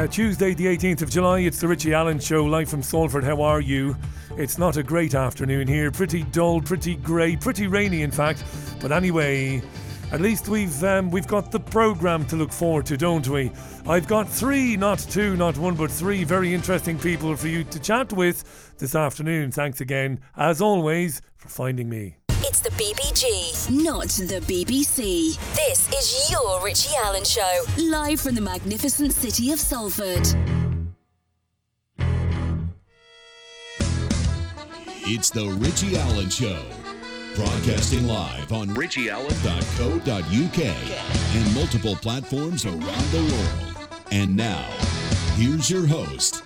Uh, Tuesday, the 18th of July, it's the Richie Allen Show, live from Salford. How are you? It's not a great afternoon here. Pretty dull, pretty grey, pretty rainy, in fact. But anyway, at least we've um, we've got the program to look forward to, don't we? I've got three, not two, not one, but three very interesting people for you to chat with this afternoon. Thanks again, as always, for finding me. It's the BBG, not the BBC. This is your Richie Allen Show, live from the magnificent city of Salford. It's the Richie Allen Show. Broadcasting live on richieallen.co.uk and multiple platforms around the world. And now, here's your host,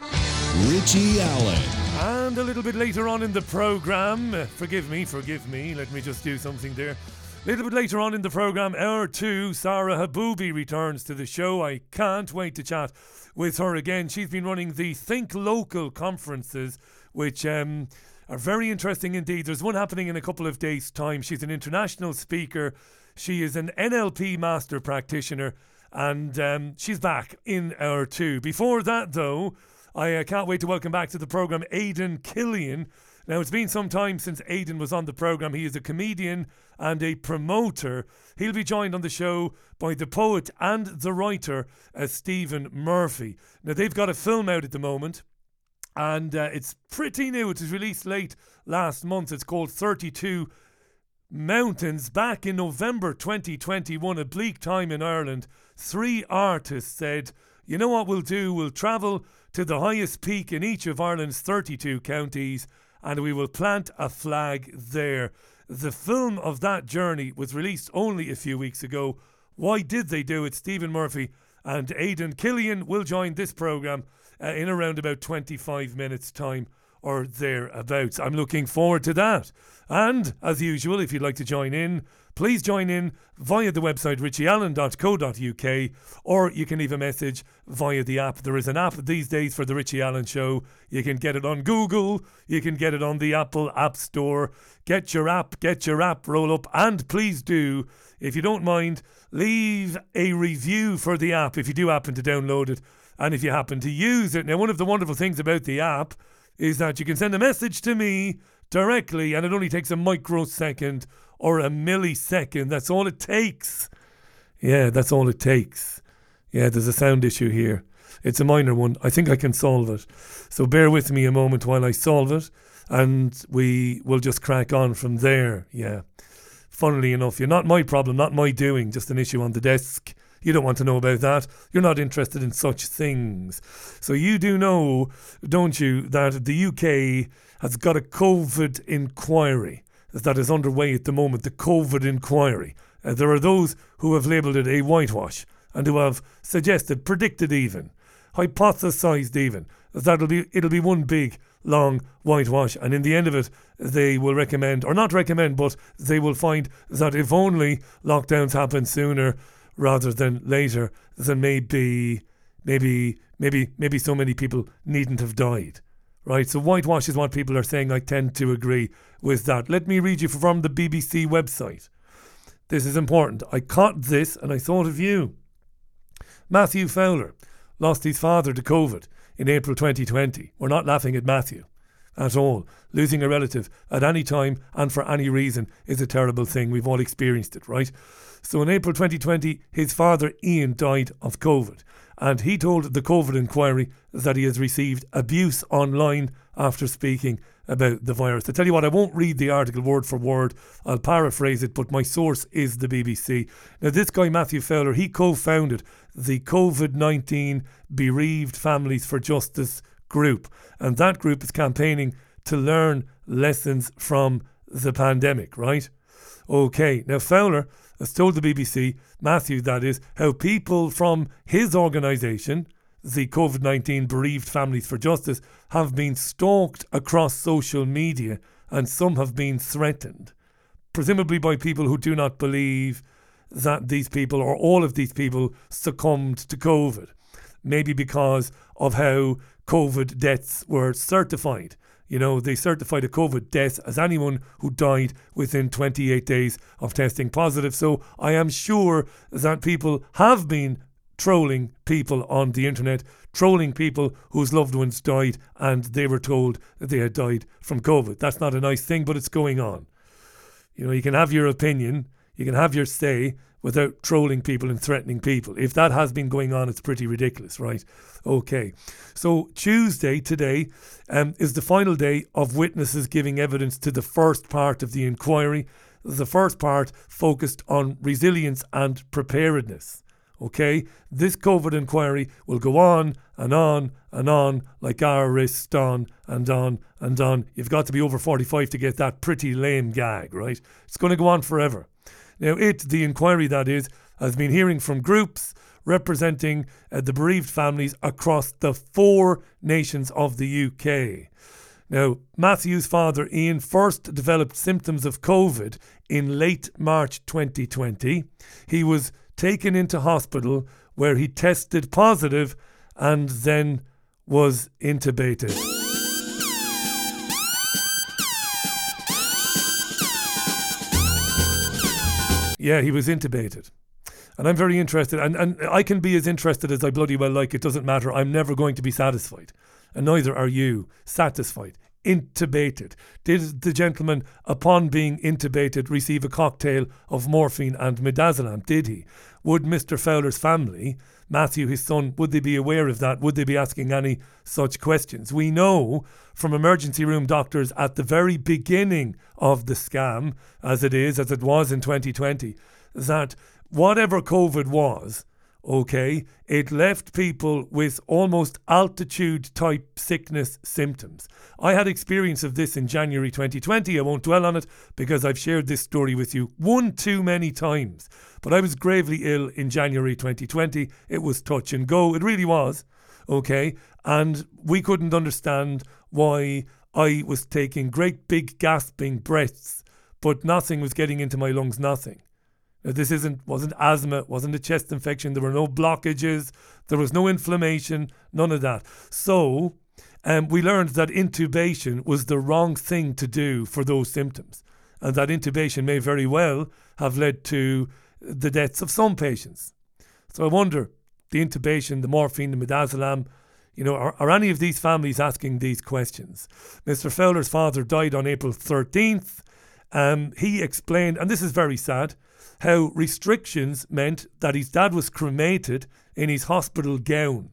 Richie Allen. And a little bit later on in the program, uh, forgive me, forgive me, let me just do something there. A little bit later on in the program, hour two, Sara Haboubi returns to the show. I can't wait to chat with her again. She's been running the Think Local conferences, which um, are very interesting indeed. There's one happening in a couple of days' time. She's an international speaker. She is an NLP master practitioner, and um, she's back in hour two. Before that, though, I uh, can't wait to welcome back to the program Aidan Killian. Now, it's been some time since Aidan was on the program. He is a comedian and a promoter. He'll be joined on the show by the poet and the writer, uh, Stephen Murphy. Now, they've got a film out at the moment and uh, it's pretty new. It was released late last month. It's called 32 Mountains. Back in November 2021, a bleak time in Ireland, three artists said, You know what we'll do? We'll travel to the highest peak in each of Ireland's 32 counties and we will plant a flag there. The film of that journey was released only a few weeks ago. Why did they do it? Stephen Murphy and Aidan Killian will join this programme uh, in around about 25 minutes' time or thereabouts. I'm looking forward to that. And as usual, if you'd like to join in, please join in via the website richieallen.co.uk or you can leave a message via the app. There is an app these days for the Richie Allen Show. You can get it on Google, you can get it on the Apple App Store. Get your app, get your app, roll up, and please do, if you don't mind, leave a review for the app if you do happen to download it and if you happen to use it. Now, one of the wonderful things about the app is that you can send a message to me directly, and it only takes a microsecond or a millisecond. That's all it takes. Yeah, that's all it takes. Yeah, there's a sound issue here. It's a minor one. I think I can solve it. So bear with me a moment while I solve it, and we will just crack on from there. Yeah. Funnily enough, you're not my problem, not my doing, just an issue on the desk. You don't want to know about that. You're not interested in such things. So you do know, don't you, that the UK has got a COVID inquiry that is underway at the moment, the COVID inquiry. Uh, there are those who have labelled it a whitewash and who have suggested, predicted even, hypothesized even, that it'll be, it'll be one big long whitewash. And in the end of it, they will recommend, or not recommend, but they will find that if only lockdowns happen sooner, rather than later, then maybe, maybe, maybe, maybe so many people needn't have died. Right, so whitewash is what people are saying. I tend to agree with that. Let me read you from the BBC website. This is important. I caught this and I thought of you. Matthew Fowler lost his father to COVID in April 2020. We're not laughing at Matthew at all. Losing a relative at any time and for any reason is a terrible thing. We've all experienced it, right? So in April 2020, his father Ian died of COVID, and he told the COVID inquiry that he has received abuse online after speaking about the virus. I tell you what, I won't read the article word for word. I'll paraphrase it, but my source is the BBC. Now, this guy, Matthew Fowler, he co founded the COVID 19 Bereaved Families for Justice group, and that group is campaigning to learn lessons from the pandemic, right? Okay, now Fowler has told the BBC, Matthew that is, how people from his organisation, the COVID 19 Bereaved Families for Justice, have been stalked across social media and some have been threatened, presumably by people who do not believe that these people or all of these people succumbed to COVID. Maybe because of how COVID deaths were certified. You know, they certified a COVID death as anyone who died within 28 days of testing positive. So I am sure that people have been trolling people on the internet, trolling people whose loved ones died and they were told that they had died from COVID. That's not a nice thing, but it's going on. You know, you can have your opinion, you can have your say without trolling people and threatening people. If that has been going on, it's pretty ridiculous, right? Okay. So, Tuesday, today, um, is the final day of witnesses giving evidence to the first part of the inquiry. The first part focused on resilience and preparedness. Okay, this COVID inquiry will go on and on and on like Iris on and on and on. You've got to be over 45 to get that pretty lame gag, right? It's going to go on forever. Now, it, the inquiry that is, has been hearing from groups representing uh, the bereaved families across the four nations of the UK. Now, Matthew's father Ian first developed symptoms of COVID in late March 2020. He was taken into hospital where he tested positive and then was intubated. Yeah, he was intubated. And I'm very interested, and, and I can be as interested as I bloody well like. It doesn't matter. I'm never going to be satisfied. And neither are you satisfied intubated. Did the gentleman, upon being intubated, receive a cocktail of morphine and midazolam? Did he? Would Mr. Fowler's family, Matthew, his son, would they be aware of that? Would they be asking any such questions? We know from emergency room doctors at the very beginning of the scam, as it is, as it was in 2020, that whatever COVID was, okay, it left people with almost altitude type sickness symptoms. I had experience of this in January 2020. I won't dwell on it because I've shared this story with you one too many times. But I was gravely ill in January 2020. It was touch and go. It really was, okay? And we couldn't understand why I was taking great big gasping breaths, but nothing was getting into my lungs, nothing. This isn't wasn't asthma, wasn't a chest infection. There were no blockages. There was no inflammation. None of that. So, um, we learned that intubation was the wrong thing to do for those symptoms, and that intubation may very well have led to the deaths of some patients. So I wonder, the intubation, the morphine, the midazolam, you know, are, are any of these families asking these questions? Mr. Fowler's father died on April 13th. Um, he explained, and this is very sad how restrictions meant that his dad was cremated in his hospital gown.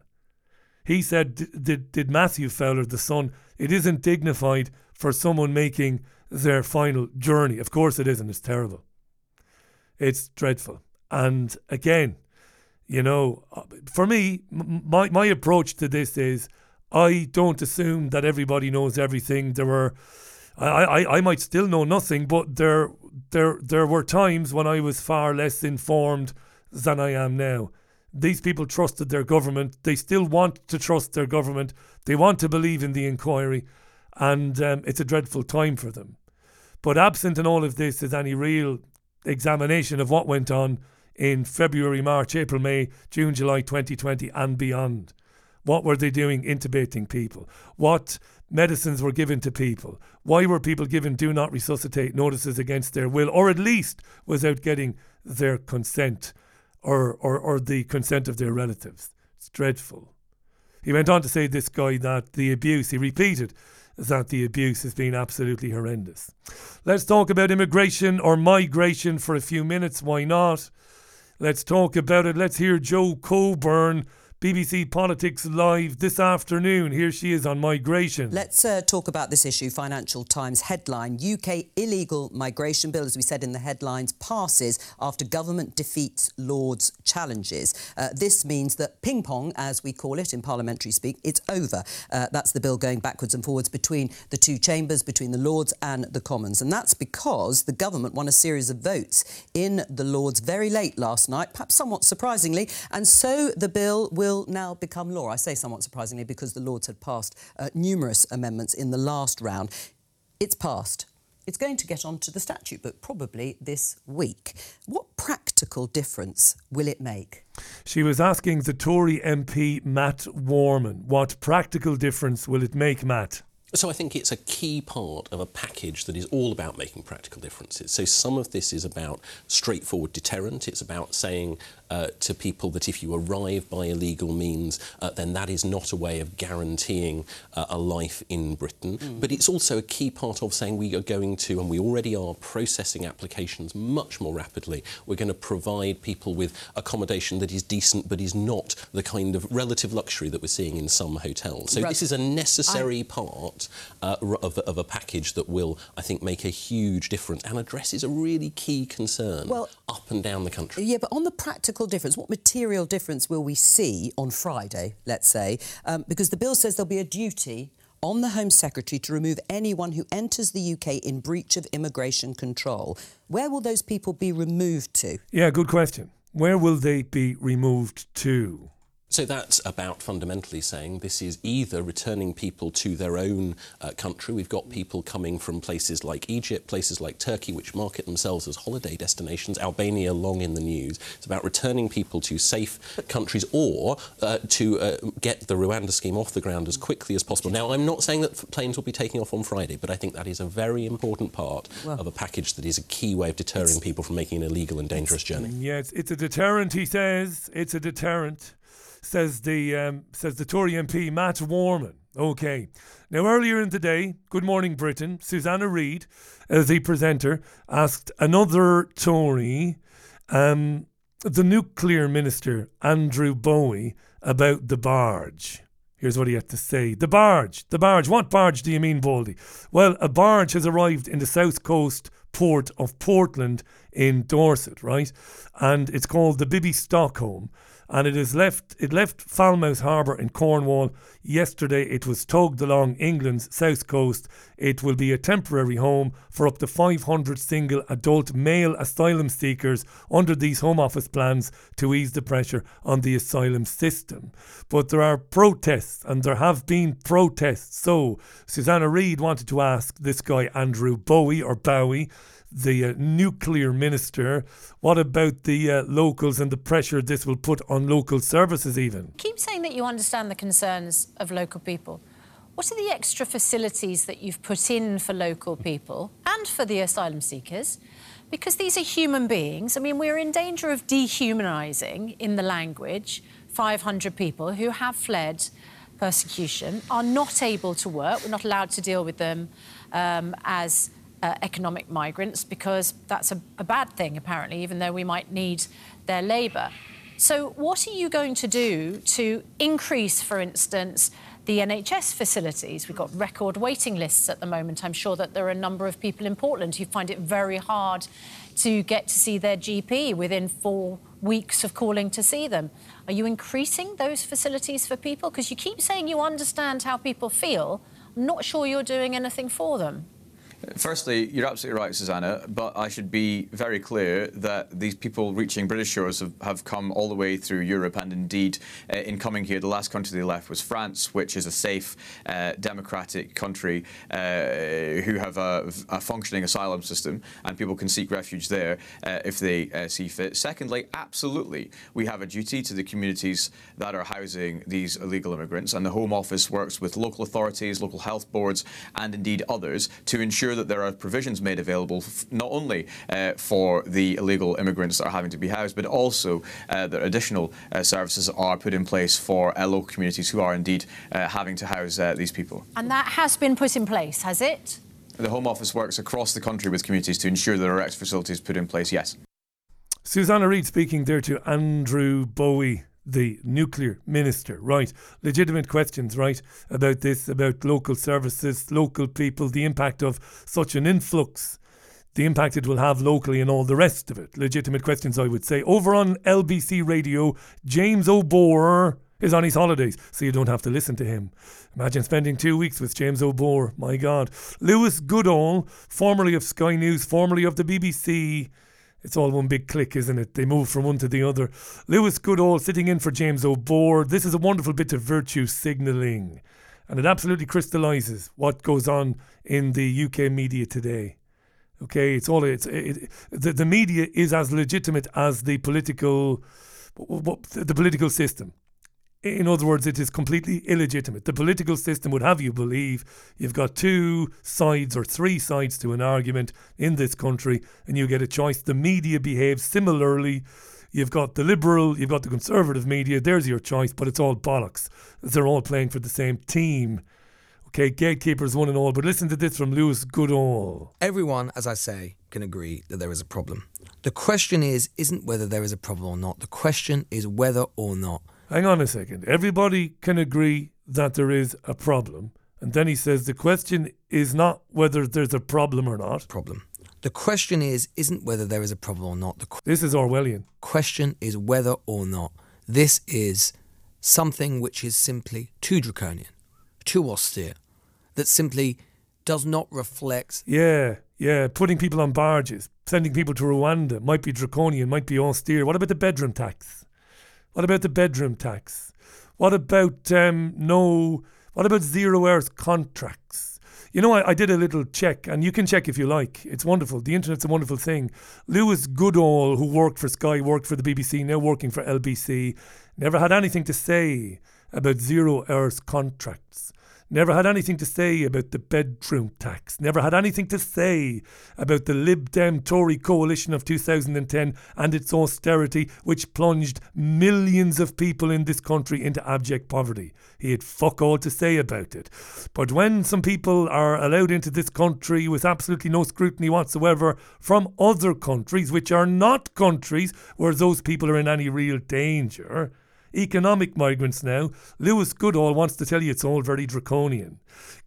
He said, did, did Matthew Fowler, the son, it isn't dignified for someone making their final journey. Of course it isn't, it's terrible. It's dreadful. And again, you know, uh, for me, my, my approach to this is I don't assume that everybody knows everything. There were I, I, I might still know nothing, but there there there were times when I was far less informed than I am now. These people trusted their government. They still want to trust their government. They want to believe in the inquiry, and um, it's a dreadful time for them. But absent in all of this is any real examination of what went on in February, March, April, May, June, July 2020 and beyond. What were they doing intubating people? What medicines were given to people? Why were people given do not resuscitate notices against their will, or at least without getting their consent or, or, or the consent of their relatives? It's dreadful. He went on to say, this guy, that the abuse, he repeated that the abuse has been absolutely horrendous. Let's talk about immigration or migration for a few minutes. Why not? Let's talk about it. Let's hear Jo Coburn BBC Politics Live this afternoon. Here she is on migration. Let's uh, talk about this issue. Financial Times headline UK illegal migration bill, as we said in the headlines, passes after government defeats Lord's challenges. Uh, this means that ping pong, as we call it in parliamentary speak, it's over. Uh, that's the bill going backwards and forwards between the two chambers, between the Lords and the Commons. And that's because the government won a series of votes in the Lords very late last night, perhaps somewhat surprisingly. And so the bill will will now become law. I say somewhat surprisingly because the Lords had passed uh, numerous amendments in the last round. It's passed. It's going to get onto the statute book probably this week. What practical difference will it make? She was asking the Tory MP Matt Warman, what practical difference will it make, Matt? So I think it's a key part of a package that is all about making practical differences. So some of this is about straightforward deterrent. It's about saying uh, to people that if you arrive by illegal means, uh, then that is not a way of guaranteeing uh, a life in Britain. Mm. But it's also a key part of saying we are going to, and we already are, processing applications much more rapidly. We're going to provide people with accommodation that is decent but is not the kind of relative luxury that we're seeing in some hotels. So right. this is a necessary I... part uh, of, of, a package that will, I think, make a huge difference and addresses a really key concern well, up and down the country. Yeah, but on the practical difference, what material difference will we see on Friday, let's say? Um, because the bill says there'll be a duty on the Home Secretary to remove anyone who enters the UK in breach of immigration control. Where will those people be removed to? Yeah, good question. Where will they be removed to? So that's about fundamentally saying this is either returning people to their own uh, country. We've got people coming from places like Egypt, places like Turkey, which market themselves as holiday destinations. Albania, long in the news. It's about returning people to safe countries or uh, to uh, get the Rwanda scheme off the ground as quickly as possible. Now, I'm not saying that planes will be taking off on Friday, but I think that is a very important part well, of a package that is a key way of deterring people from making an illegal and dangerous journey. Yeah, it's, it's a deterrent, he says. It's a deterrent says the um, says the Tory MP Matt Warman. Okay. Now earlier in the day, Good Morning Britain, Susanna Reid, as the presenter, asked another Tory, um, the nuclear minister Andrew Bowie, about the barge. Here's what he had to say. The barge, the barge. What barge do you mean, Baldy? Well, a barge has arrived in the south coast port of Portland in Dorset, right? And it's called the Bibby Stockholm and it is left it left Falmouth Harbour in Cornwall yesterday. It was tugged along England's south coast. It will be a temporary home for up to 500 single adult male asylum seekers under these Home Office plans to ease the pressure on the asylum system. But there are protests, and there have been protests. So Susanna Reid wanted to ask this guy Andrew Bowie or Bowie the uh, nuclear minister. What about the uh, locals and the pressure this will put on local services, even? Keep saying that you understand the concerns of local people. What are the extra facilities that you've put in for local people and for the asylum seekers? Because these are human beings. I mean, we're in danger of dehumanising in the language 500 people who have fled persecution, are not able to work. We're not allowed to deal with them um, as uh, economic migrants because that's a, a bad thing, apparently, even though we might need their labour. So, what are you going to do to increase, for instance, the NHS facilities? We've got record waiting lists at the moment. I'm sure that there are a number of people in Portland who find it very hard to get to see their GP within four weeks of calling to see them. Are you increasing those facilities for people? Because you keep saying you understand how people feel. I'm not sure you're doing anything for them. Firstly, you're absolutely right, Susanna, but I should be very clear that these people reaching British shores have, have come all the way through Europe, and indeed, uh, in coming here, the last country they left was France, which is a safe, uh, democratic country uh, who have a, a, functioning asylum system, and people can seek refuge there uh, if they uh, see fit. Secondly, absolutely, we have a duty to the communities that are housing these illegal immigrants, and the Home Office works with local authorities, local health boards, and indeed others to ensure ensure that there are provisions made available not only uh, for the illegal immigrants that are having to be housed, but also uh, that additional uh, services are put in place for uh, local communities who are indeed uh, having to house uh, these people. And that has been put in place, has it? The Home Office works across the country with communities to ensure there are extra facilities put in place, yes. Susanna Reid speaking there to Andrew Bowie the nuclear minister, right? Legitimate questions, right, about this, about local services, local people, the impact of such an influx, the impact it will have locally, and all the rest of it. Legitimate questions, I would say. Over on LBC Radio, James O'Bore is on his holidays, so you don't have to listen to him. Imagine spending two weeks with James O'Bore, my God. Lewis Goodall, formerly of Sky News, formerly of the BBC, it's all one big click, isn't it? They move from one to the other. Lewis Goodall sitting in for James O'Bore. This is a wonderful bit of virtue signalling. And it absolutely crystallises what goes on in the UK media today. Okay, it's all it's it, the the media is as legitimate as the political the political system. In other words, it is completely illegitimate. The political system would have you believe you've got two sides or three sides to an argument in this country and you get a choice. The media behaves similarly. You've got the liberal, you've got the conservative media. There's your choice, but it's all bollocks. They're all playing for the same team. Okay, gatekeepers one and all. But listen to this from Lewis Goodall. Everyone, as I say, can agree that there is a problem. The question is, isn't whether there is a problem or not. The question is whether or not. Hang on a second. Everybody can agree that there is a problem. And then he says the question is not whether there's a problem or not. Problem. The question is, isn't whether there is a problem or not. The qu- This is Orwellian. question is whether or not this is something which is simply too draconian, too austere, that simply does not reflect Yeah, yeah. Putting people on barges, sending people to Rwanda might be draconian, might be austere. What about the bedroom tax? What about the bedroom tax? What about um, no? What about zero hours contracts? You know, I, I did a little check, and you can check if you like. It's wonderful. The internet's a wonderful thing. Lewis Goodall, who worked for Sky, worked for the BBC, now working for LBC, never had anything to say about zero hours contracts. Never had anything to say about the bedroom tax. Never had anything to say about the Lib Dem Tory coalition of 2010 and its austerity, which plunged millions of people in this country into abject poverty. He had fuck all to say about it. But when some people are allowed into this country with absolutely no scrutiny whatsoever from other countries, which are not countries where those people are in any real danger, economic migrants now. Lewis Goodall wants to tell you it's all very draconian.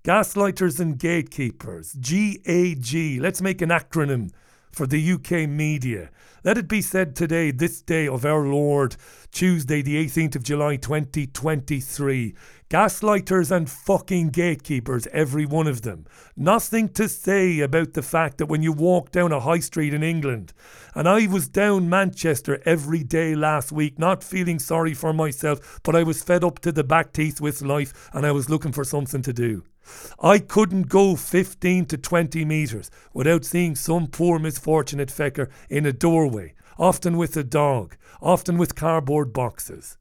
Gaslighters and gatekeepers, GAG. Let's make an acronym for the UK media. Let it be said today, this day of our Lord, Tuesday, the 18th of July 2023. Gaslighters and fucking gatekeepers, every one of them. Nothing to say about the fact that when you walk down a high street in England, and I was down Manchester every day last week, not feeling sorry for myself, but I was fed up to the back teeth with life and I was looking for something to do. I couldn't go 15 to 20 metres without seeing some poor misfortunate fecker in a doorway, often with a dog, often with cardboard boxes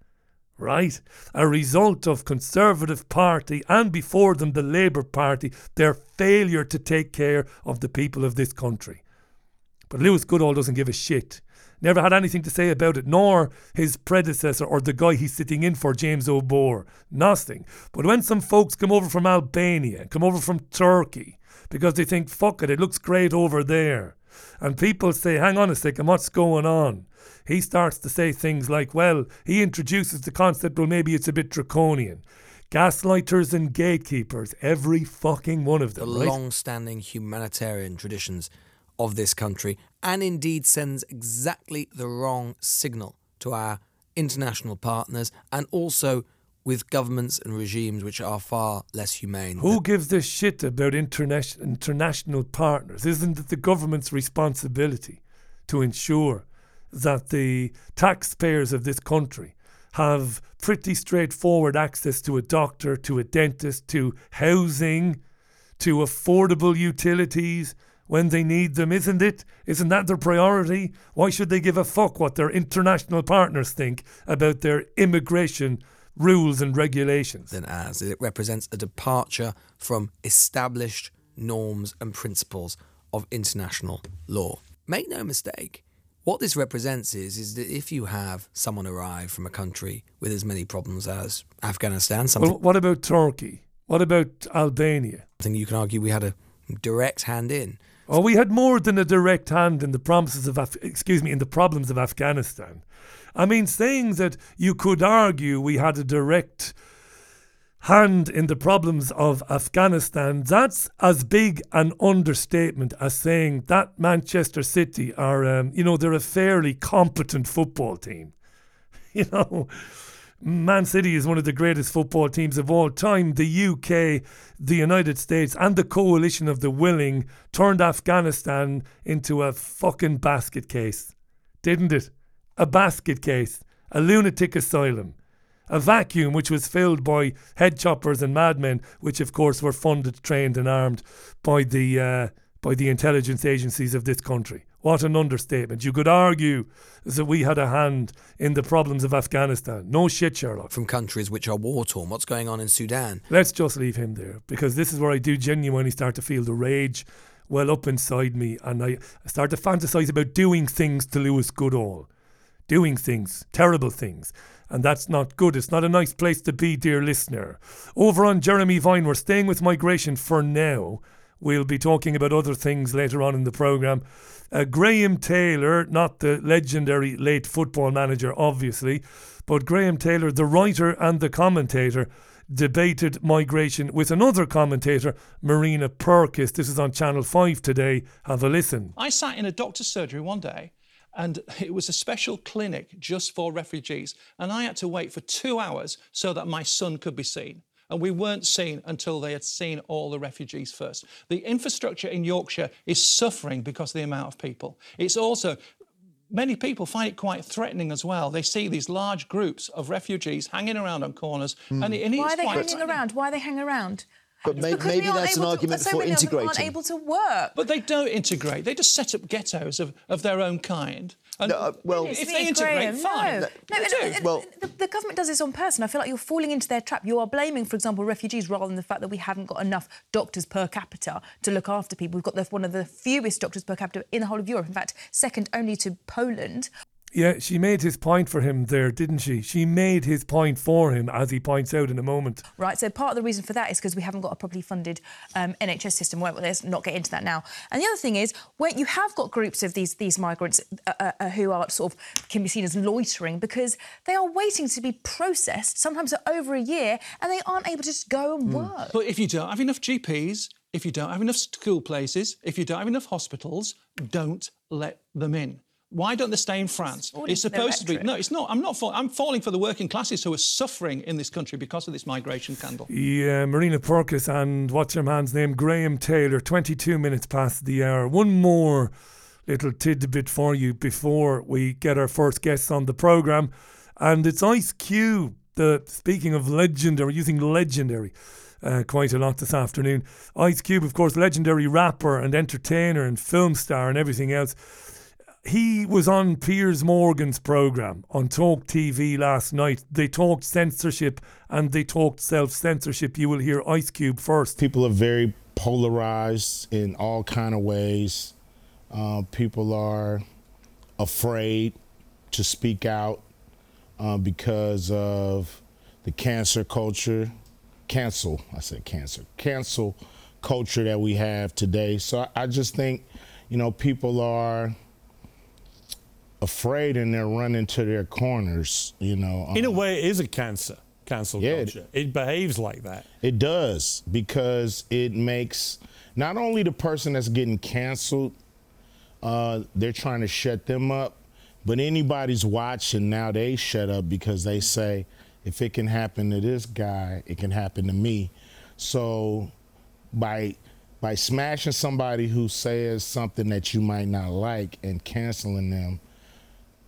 right? A result of Conservative Party and before them the Labour Party, their failure to take care of the people of this country. But Lewis Goodall doesn't give a shit. Never had anything to say about it, nor his predecessor or the guy he's sitting in for, James O'Bore. Nothing. But when some folks come over from Albania, come over from Turkey, because they think, fuck it, it looks great over there. And people say, hang on a second, what's going on? He starts to say things like, well, he introduces the concept, well, maybe it's a bit draconian. Gaslighters and gatekeepers, every fucking one of the them, right? long standing humanitarian traditions of this country and indeed sends exactly the wrong signal to our international partners and also with governments and regimes which are far less humane. Who gives a shit about international international partners? Isn't it the government's responsibility to ensure that the taxpayers of this country have pretty straightforward access to a doctor, to a dentist, to housing, to affordable utilities when they need them, isn't it? Isn't that their priority? Why should they give a fuck what their international partners think about their immigration rules and regulations? than as it represents a departure from established norms and principles of international law. Make no mistake, what this represents is, is that if you have someone arrive from a country with as many problems as Afghanistan, something, Well, what about Turkey? What about Albania? I think you can argue we had a direct hand in. Oh, we had more than a direct hand in the promises of, Af- excuse me, in the problems of Afghanistan. I mean, saying that you could argue we had a direct hand in the problems of Afghanistan, that's as big an understatement as saying that Manchester City are, um, you know, they're a fairly competent football team. You know, Man City is one of the greatest football teams of all time. The UK, the United States, and the coalition of the willing turned Afghanistan into a fucking basket case. Didn't it? A basket case. A lunatic asylum. A vacuum which was filled by head choppers and madmen, which of course were funded, trained, and armed by the uh, by the intelligence agencies of this country. What an understatement. You could argue that we had a hand in the problems of Afghanistan. No shit, Sherlock. From countries which are war torn. What's going on in Sudan? Let's just leave him there because this is where I do genuinely start to feel the rage well up inside me and I I start to fantasize about doing things to Lewis Goodall. doing things, terrible things. And that's not good. It's not a nice place to be, dear listener. Over on Jeremy Vine, we're staying with migration for now. We'll be talking about other things later on in the programme. Uh, Graham Taylor, not the legendary late football manager, obviously, but Graham Taylor, the writer and the commentator, debated migration with another commentator, Marina Purkiss. This is on Channel 5 today. Have a listen. I sat in a doctor's surgery one day and it was a special clinic just for refugees. And I had to wait for two hours so that my son could be seen. And we weren't seen until they had seen all the refugees first. The infrastructure in Yorkshire is suffering because of the amount of people. It's also many people find it quite threatening as well. They see these large groups of refugees hanging around on corners. Mm. And, it, and Why are they hanging around? Why are they hanging around? But may, maybe that's an argument to, so for integrating. Aren't able to work. But they don't integrate. They just set up ghettos of, of their own kind. And no, uh, well, if they integrate, Graham, fine. No, no, no well, the, the, government does this on purpose, I feel like you're falling into their trap. You are blaming, for example, refugees rather than the fact that we haven't got enough doctors per capita to look after people. We've got the, one of the fewest doctors per capita in the whole of Europe. In fact, second only to Poland. Yeah, she made his point for him there, didn't she? She made his point for him, as he points out in a moment. Right, so part of the reason for that is because we haven't got a properly funded um, NHS system. Well, let's not get into that now. And the other thing is, where you have got groups of these these migrants uh, uh, uh, who are sort of can be seen as loitering because they are waiting to be processed, sometimes for over a year, and they aren't able to just go and mm. work. But if you don't have enough GPs, if you don't have enough school places, if you don't have enough hospitals, don't let them in. Why don't they stay in France? It's supposed to be. No, it's not. I'm not. Fall, I'm falling for the working classes who are suffering in this country because of this migration scandal. Yeah, Marina Purkiss and what's your man's name? Graham Taylor. 22 minutes past the hour. One more little tidbit for you before we get our first guests on the program, and it's Ice Cube. The speaking of legendary, using legendary. Uh, quite a lot this afternoon. Ice Cube, of course, legendary rapper and entertainer and film star and everything else he was on Piers Morgan's program on Talk TV last night. They talked censorship and they talked self censorship. You will hear Ice Cube first. People are very polarized in all kind of ways. Uh, people are afraid to speak out uh, because of the cancer culture, cancel. I said cancer, cancel culture that we have today. So I just think, you know, people are afraid and they're running to their corners, you know. In a um, way, it is a cancer, cancel yeah, culture. It, it behaves like that. It does because it makes not only the person that's getting canceled, uh, they're trying to shut them up, but anybody's watching now they shut up because they say, if it can happen to this guy, it can happen to me. So by by smashing somebody who says something that you might not like and canceling them,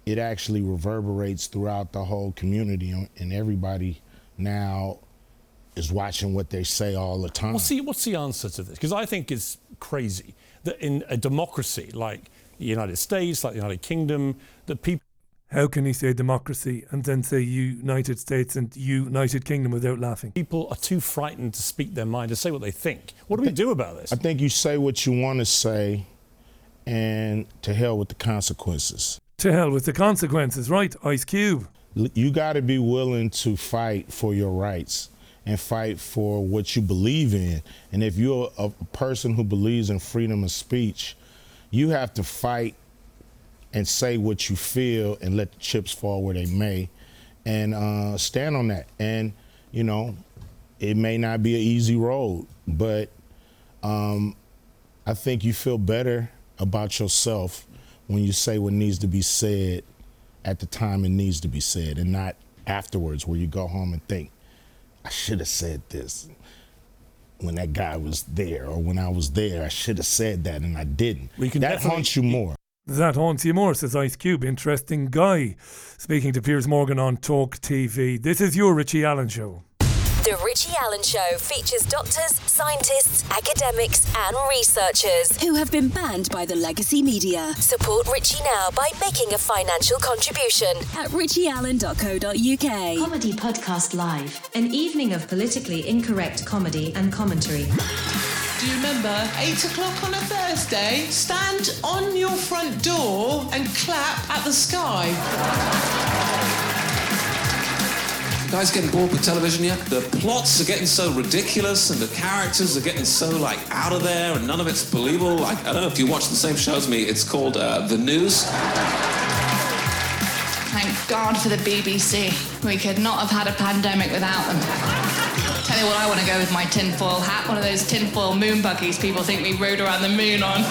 it actually reverberates throughout the whole community, and everybody now is watching what they say all the time. Well, see, what's the answer to this? Because I think it's crazy that in a democracy like the United States, like the United Kingdom, that people. How can he say democracy and then say United States and United Kingdom without laughing? People are too frightened to speak their mind, to say what they think. What do we do about this? I think you say what you want to say, and to hell with the consequences. To hell with the consequences, right? Ice Cube. You got to be willing to fight for your rights and fight for what you believe in. And if you're a person who believes in freedom of speech, you have to fight and say what you feel and let the chips fall where they may and uh, stand on that. And, you know, it may not be an easy road, but um, I think you feel better about yourself when you say what needs to be said at the time it needs to be said and not afterwards where you go home and think, I should have said this when that guy was there or when I was there. I should have said that and I didn't. that haunts you more. That haunts you more, says Ice Cube. Interesting guy. Speaking to Piers Morgan on Talk TV. This is your Richie Allen Show. The Richie Allen Show features doctors, scientists, academics, and researchers who have been banned by the legacy media. Support Richie now by making a financial contribution at richieallen.co.uk. Comedy Podcast Live, an evening of politically incorrect comedy and commentary. Do you remember? Eight o'clock on a Thursday. Stand on your front door and clap at the sky. You guys getting bored with television yet? The plots are getting so ridiculous and the characters are getting so like out of there and none of it's believable. Like I don't know if you watch the same show as me. It's called uh, The News. Thank God for the BBC. We could not have had a pandemic without them. Tell you what, I want to go with my tinfoil hat, one of those tinfoil moon buggies people think we rode around the moon on.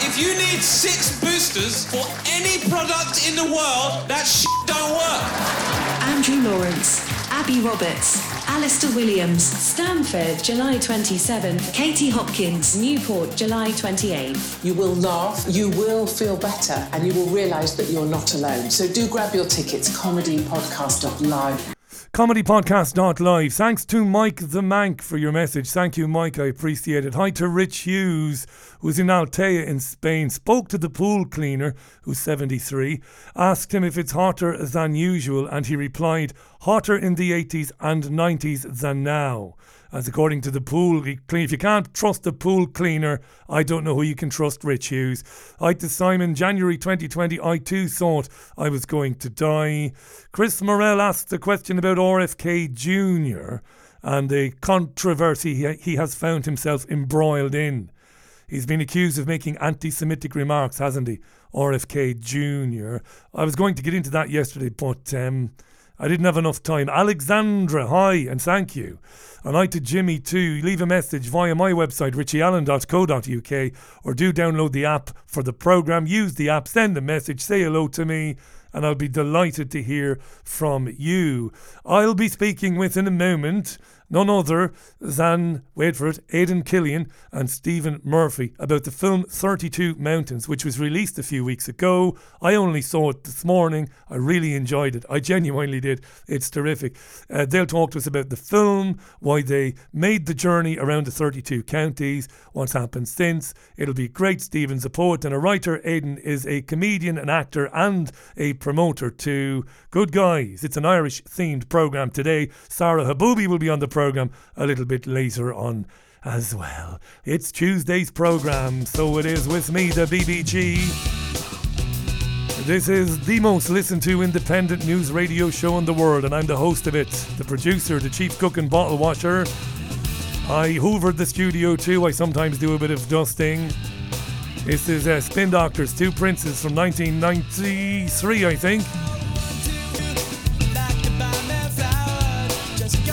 If you need six boosters for any product in the world, that sh- don't work. Andrew Lawrence, Abby Roberts, Alistair Williams, Stanford, July 27th, Katie Hopkins, Newport, July 28th. You will laugh, you will feel better, and you will realise that you're not alone. So do grab your tickets, comedypodcast.live. Comedypodcast.live. Thanks to Mike the Mank for your message. Thank you, Mike. I appreciate it. Hi to Rich Hughes, who's in Altea in Spain. Spoke to the pool cleaner, who's 73, asked him if it's hotter than usual, and he replied, hotter in the 80s and 90s than now. As according to the pool cleaner, if you can't trust the pool cleaner, I don't know who you can trust, Rich Hughes. I to Simon, January 2020, I too thought I was going to die. Chris Morell asked a question about RFK Jr. and the controversy he, he has found himself embroiled in. He's been accused of making anti Semitic remarks, hasn't he? RFK Jr. I was going to get into that yesterday, but um, I didn't have enough time. Alexandra, hi, and thank you. And hi to Jimmy too. Leave a message via my website, richieallen.co.uk, or do download the app for the programme. Use the app, send a message, say hello to me, and I'll be delighted to hear from you. I'll be speaking with in a moment none other than, wait for it, Aidan Killian and Stephen Murphy about the film 32 Mountains, which was released a few weeks ago. I only saw it this morning. I really enjoyed it. I genuinely did. It's terrific. Uh, they'll talk to us about the film, why they made the journey around the 32 counties, what's happened since. It'll be great. Stephen's a poet and a writer. Aidan is a comedian, an actor, and a promoter too. Good guys. It's an Irish themed programme today. Sara Haboubi will be on the programme a little bit later on as well. It's Tuesday's programme, so it is with me, the BBG. This is the most listened to independent news radio show in the world, and I'm the host of it, the producer, the chief cook and bottle washer. I hoovered the studio too, I sometimes do a bit of dusting. This is uh, Spin Doctors, Two Princes from 1993, I think.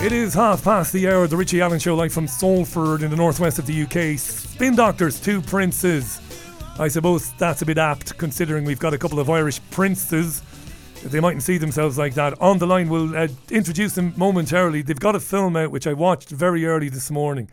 It is half past the hour, the Richie Allen Show, live from Salford in the northwest of the UK. Spin Doctors, Two Princes. I suppose that's a bit apt considering we've got a couple of Irish princes. They mightn't see themselves like that. On the line, we'll uh, introduce them momentarily. They've got a film out which I watched very early this morning.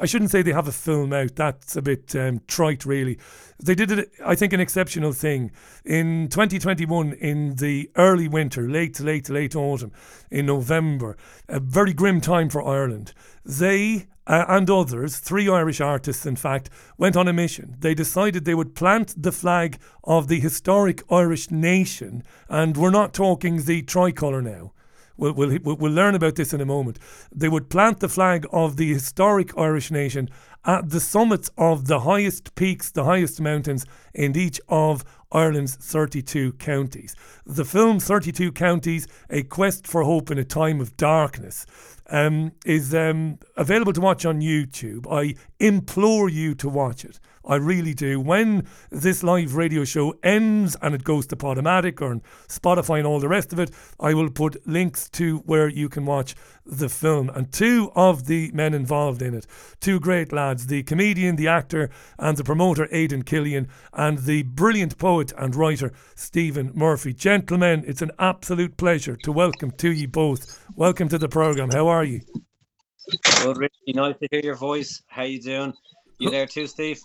I shouldn't say they have a film out. That's a bit um, trite, really. They did, it, I think, an exceptional thing in 2021 in the early winter, late, late, late autumn, in November. A very grim time for Ireland. They uh, and others, three Irish artists, in fact, went on a mission. They decided they would plant the flag of the historic Irish nation, and we're not talking the tricolour now. We'll, we'll, we'll learn about this in a moment. They would plant the flag of the historic Irish nation at the summits of the highest peaks, the highest mountains in each of Ireland's 32 counties. The film 32 Counties, A Quest for Hope in a Time of Darkness, um, is um, available to watch on YouTube. I implore you to watch it. I really do. When this live radio show ends and it goes to Podomatic or Spotify and all the rest of it, I will put links to where you can watch the film. And two of the men involved in it, two great lads, the comedian, the actor, and the promoter Aidan Killian, and the brilliant poet and writer Stephen Murphy. Gentlemen, it's an absolute pleasure to welcome to you both. Welcome to the programme. How are you? Good, Richie. Nice to hear your voice. How you doing? You there too, Steve?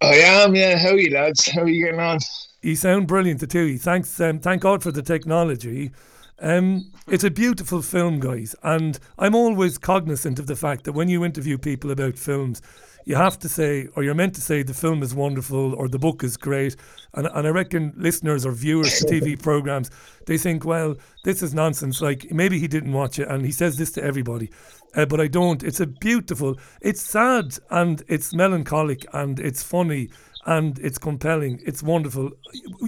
I am, yeah. How are you, lads? How are you getting on? You sound brilliant, the two. of you. Thanks, um, thank God for the technology. Um, it's a beautiful film, guys, and I'm always cognizant of the fact that when you interview people about films, you have to say, or you're meant to say, the film is wonderful or the book is great. And, and I reckon listeners or viewers to TV programs, they think, well, this is nonsense. Like maybe he didn't watch it, and he says this to everybody, uh, but I don't. It's a beautiful. It's sad and it's melancholic and it's funny and it's compelling. It's wonderful.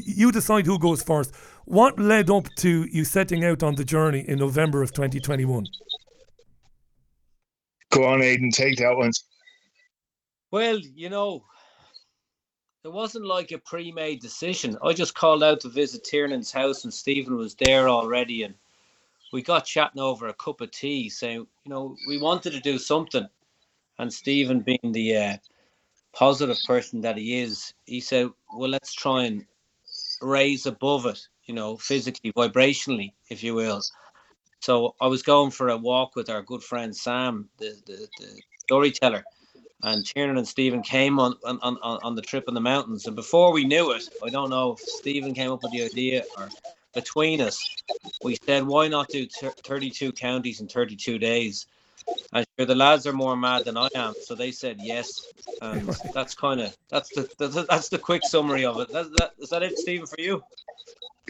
You decide who goes first. What led up to you setting out on the journey in November of 2021? Go on, Aidan, take that one. Well, you know, it wasn't like a pre-made decision. I just called out to visit Tiernan's house, and Stephen was there already, and we got chatting over a cup of tea, saying, you know, we wanted to do something, and Stephen, being the uh, positive person that he is, he said, well, let's try and raise above it, you know, physically, vibrationally, if you will. So I was going for a walk with our good friend Sam, the the, the storyteller and Tiernan and Stephen came on, on, on, on the trip in the mountains. And before we knew it, I don't know if Stephen came up with the idea or between us, we said, why not do 32 counties in 32 days? And sure, the lads are more mad than I am, so they said yes. And that's kind of that's the that's, that's the quick summary of it. That, that, is that it, Stephen, for you?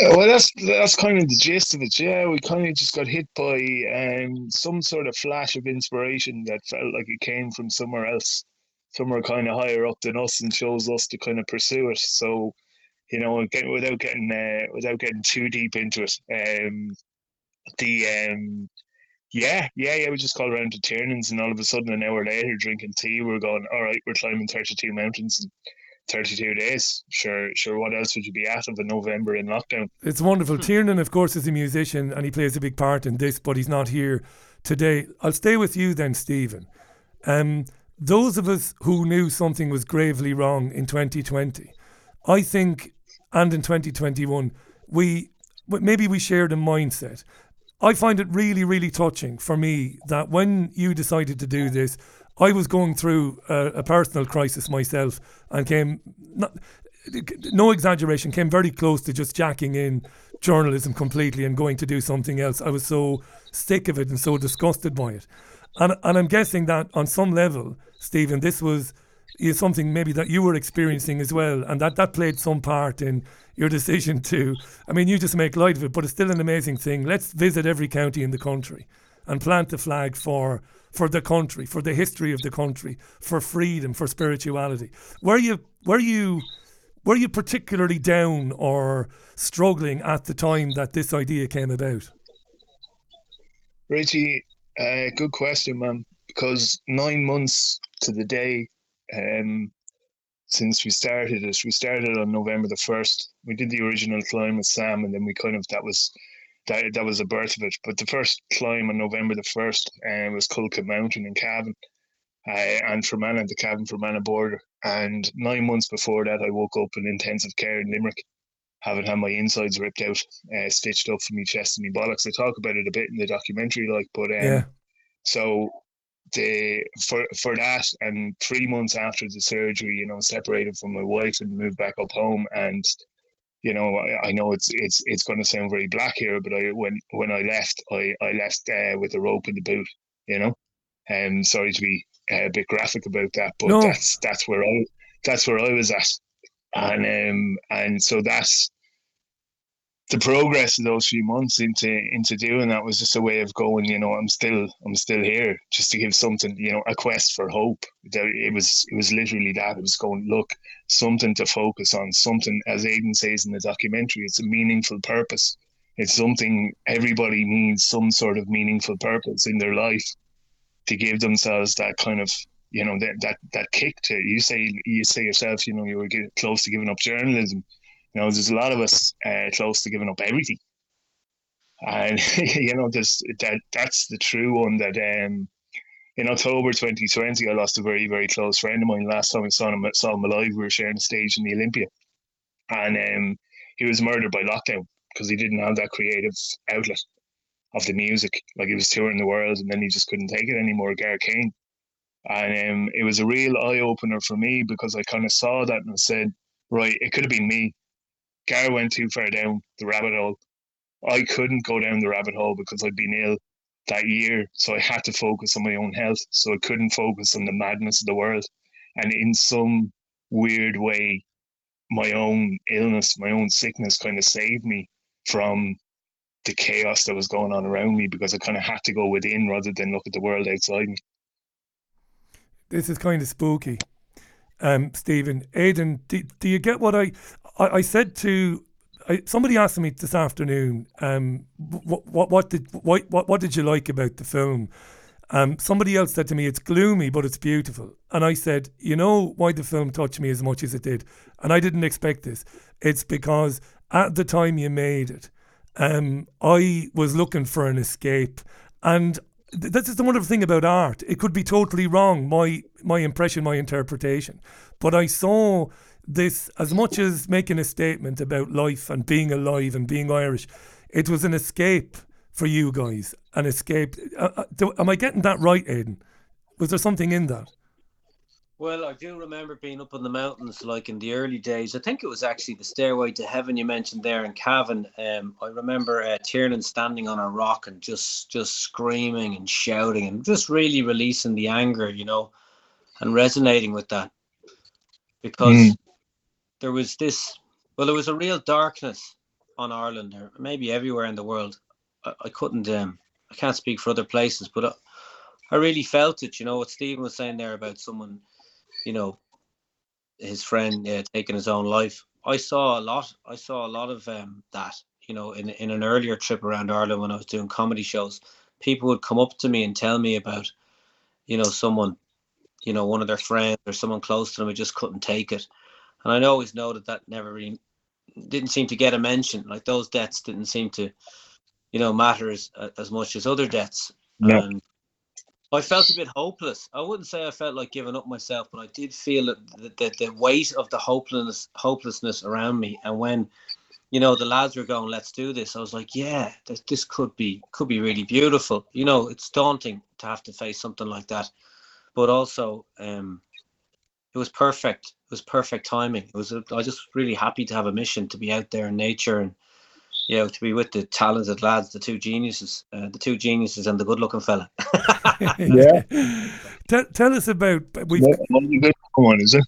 Well, that's that's kind of the gist of it. Yeah, we kind of just got hit by um, some sort of flash of inspiration that felt like it came from somewhere else, somewhere kind of higher up than us, and chose us to kind of pursue it. So, you know, again, without getting uh, without getting too deep into it, um, the um, yeah, yeah, yeah, we just called around to Tiernan's, and all of a sudden, an hour later, drinking tea, we we're going, all right, we're climbing thirty-two mountains. in 32 days. Sure, sure. What else would you be at of a November in lockdown? It's wonderful. Hmm. Tiernan, of course, is a musician and he plays a big part in this, but he's not here today. I'll stay with you then, Stephen. Um, those of us who knew something was gravely wrong in 2020, I think, and in 2021, we maybe we shared a mindset. I find it really, really touching for me that when you decided to do this, I was going through a, a personal crisis myself and came, not, no exaggeration, came very close to just jacking in journalism completely and going to do something else. I was so sick of it and so disgusted by it. And, and I'm guessing that on some level, Stephen, this was is something maybe that you were experiencing as well, and that that played some part in your decision to. I mean, you just make light of it, but it's still an amazing thing. Let's visit every county in the country and plant the flag for for the country, for the history of the country, for freedom, for spirituality. Were you were you were you particularly down or struggling at the time that this idea came about? Richie, uh, good question, man. Because nine months to the day um, since we started it, we started on November the first. We did the original climb with Sam, and then we kind of that was that that was the birth of it. But the first climb on November the first um, was Cuilcagh Mountain in Cavan, uh, and Fermanagh, the Cavan Fermanagh border. And nine months before that, I woke up in intensive care in Limerick, having had my insides ripped out, uh, stitched up from my chest and my bollocks. I talk about it a bit in the documentary, like, but um, yeah. So the for for that and three months after the surgery, you know, separated from my wife and moved back up home and you know, I, I, know it's it's it's going to sound very black here, but I when when I left, I I left uh, with a rope in the boot. You know, and um, sorry to be uh, a bit graphic about that, but no. that's that's where I that's where I was at, and um and so that's the progress of those few months into into doing that was just a way of going you know i'm still i'm still here just to give something you know a quest for hope. It was it was literally that. It was going look something to focus on something as aidan says in the documentary it's a meaningful purpose. It's something everybody needs some sort of meaningful purpose in their life to give themselves that kind of you know that that that kick to you say you say yourself you know you were close to giving up journalism you know, there's a lot of us uh, close to giving up everything, and you know, there's that. That's the true one. That um, in October 2020, I lost a very very close friend of mine. Last time I saw him, saw him alive, we were sharing a stage in the Olympia, and um, he was murdered by lockdown because he didn't have that creative outlet of the music. Like he was touring the world, and then he just couldn't take it anymore. Gar Kane. And um, it was a real eye opener for me because I kind of saw that and said, right, it could have been me. Gar went too far down the rabbit hole I couldn't go down the rabbit hole because I'd been ill that year. So I had to focus on my own health. So I couldn't focus on the madness of the world. And in some weird way, my own illness, my own sickness kind of saved me from the chaos that was going on around me because I kind of had to go within rather than look at the world outside me. This is kind of spooky. Um, Stephen, Aidan, do, do you get what I, I, I said to I, somebody asked me this afternoon, um, what, what, what did what, what, what did you like about the film? Um, somebody else said to me, "It's gloomy, but it's beautiful." And I said, "You know why the film touched me as much as it did?" And I didn't expect this. It's because at the time you made it, um, I was looking for an escape, and th- this is the wonderful thing about art. It could be totally wrong, my my impression, my interpretation, but I saw this as much as making a statement about life and being alive and being Irish. It was an escape for you guys, an escape. Uh, uh, do, am I getting that right, Aidan? Was there something in that? Well, I do remember being up in the mountains, like in the early days. I think it was actually the Stairway to Heaven you mentioned there in Cavan. Um, I remember uh, Tiernan standing on a rock and just just screaming and shouting and just really releasing the anger, you know, and resonating with that because mm. There was this. Well, there was a real darkness on Ireland, or maybe everywhere in the world. I, I couldn't. Um, I can't speak for other places, but I, I really felt it. You know what Stephen was saying there about someone you know, his friend uh, taking his own life. I saw a lot. I saw a lot of um, that. You know, in in an earlier trip around Ireland when I was doing comedy shows, people would come up to me and tell me about, you know, someone, you know, one of their friends or someone close to them who just couldn't take it. And I always know that that never really didn't seem to get a mention. Like those deaths didn't seem to, you know, matter as as much as other deaths. No. And I felt a bit hopeless. I wouldn't say I felt like giving up myself, but I did feel the, the, the weight of the hopelessness hopelessness around me. And when, you know, the lads were going, "Let's do this," I was like, "Yeah, this, this could be could be really beautiful." You know, it's daunting to have to face something like that, but also, um, it was perfect. It was perfect timing. It was. A, I was just really happy to have a mission to be out there in nature and you know, to be with the talented lads, the two geniuses, uh, the two geniuses, and the good-looking fella. yeah. Tell, tell us about we've. good one, is it?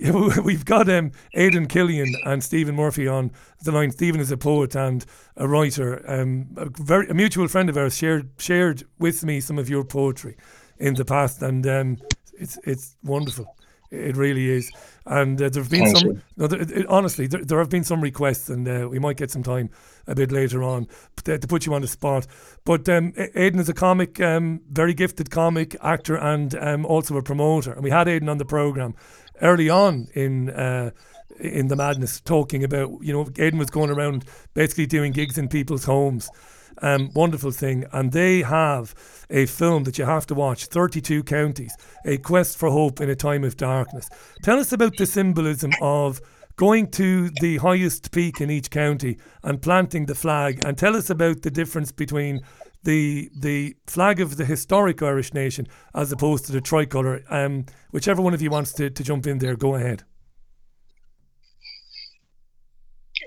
We've got um, Aidan Killian and Stephen Murphy on the line. Stephen is a poet and a writer. Um, a very a mutual friend of ours shared shared with me some of your poetry in the past, and um, it's it's wonderful. It really is. And uh, there have been some, no, there, it, honestly, there, there, have been some requests, and uh, we might get some time a bit later on to, to put you on the spot. But um, Aidan is a comic, um, very gifted comic, actor, and um, also a promoter. And we had Aidan on the programme early on in. Uh, in the madness, talking about you know, Aidan was going around basically doing gigs in people's homes, um, wonderful thing. And they have a film that you have to watch 32 Counties, A Quest for Hope in a Time of Darkness. Tell us about the symbolism of going to the highest peak in each county and planting the flag. And tell us about the difference between the the flag of the historic Irish nation as opposed to the tricolour. Um, whichever one of you wants to, to jump in there, go ahead.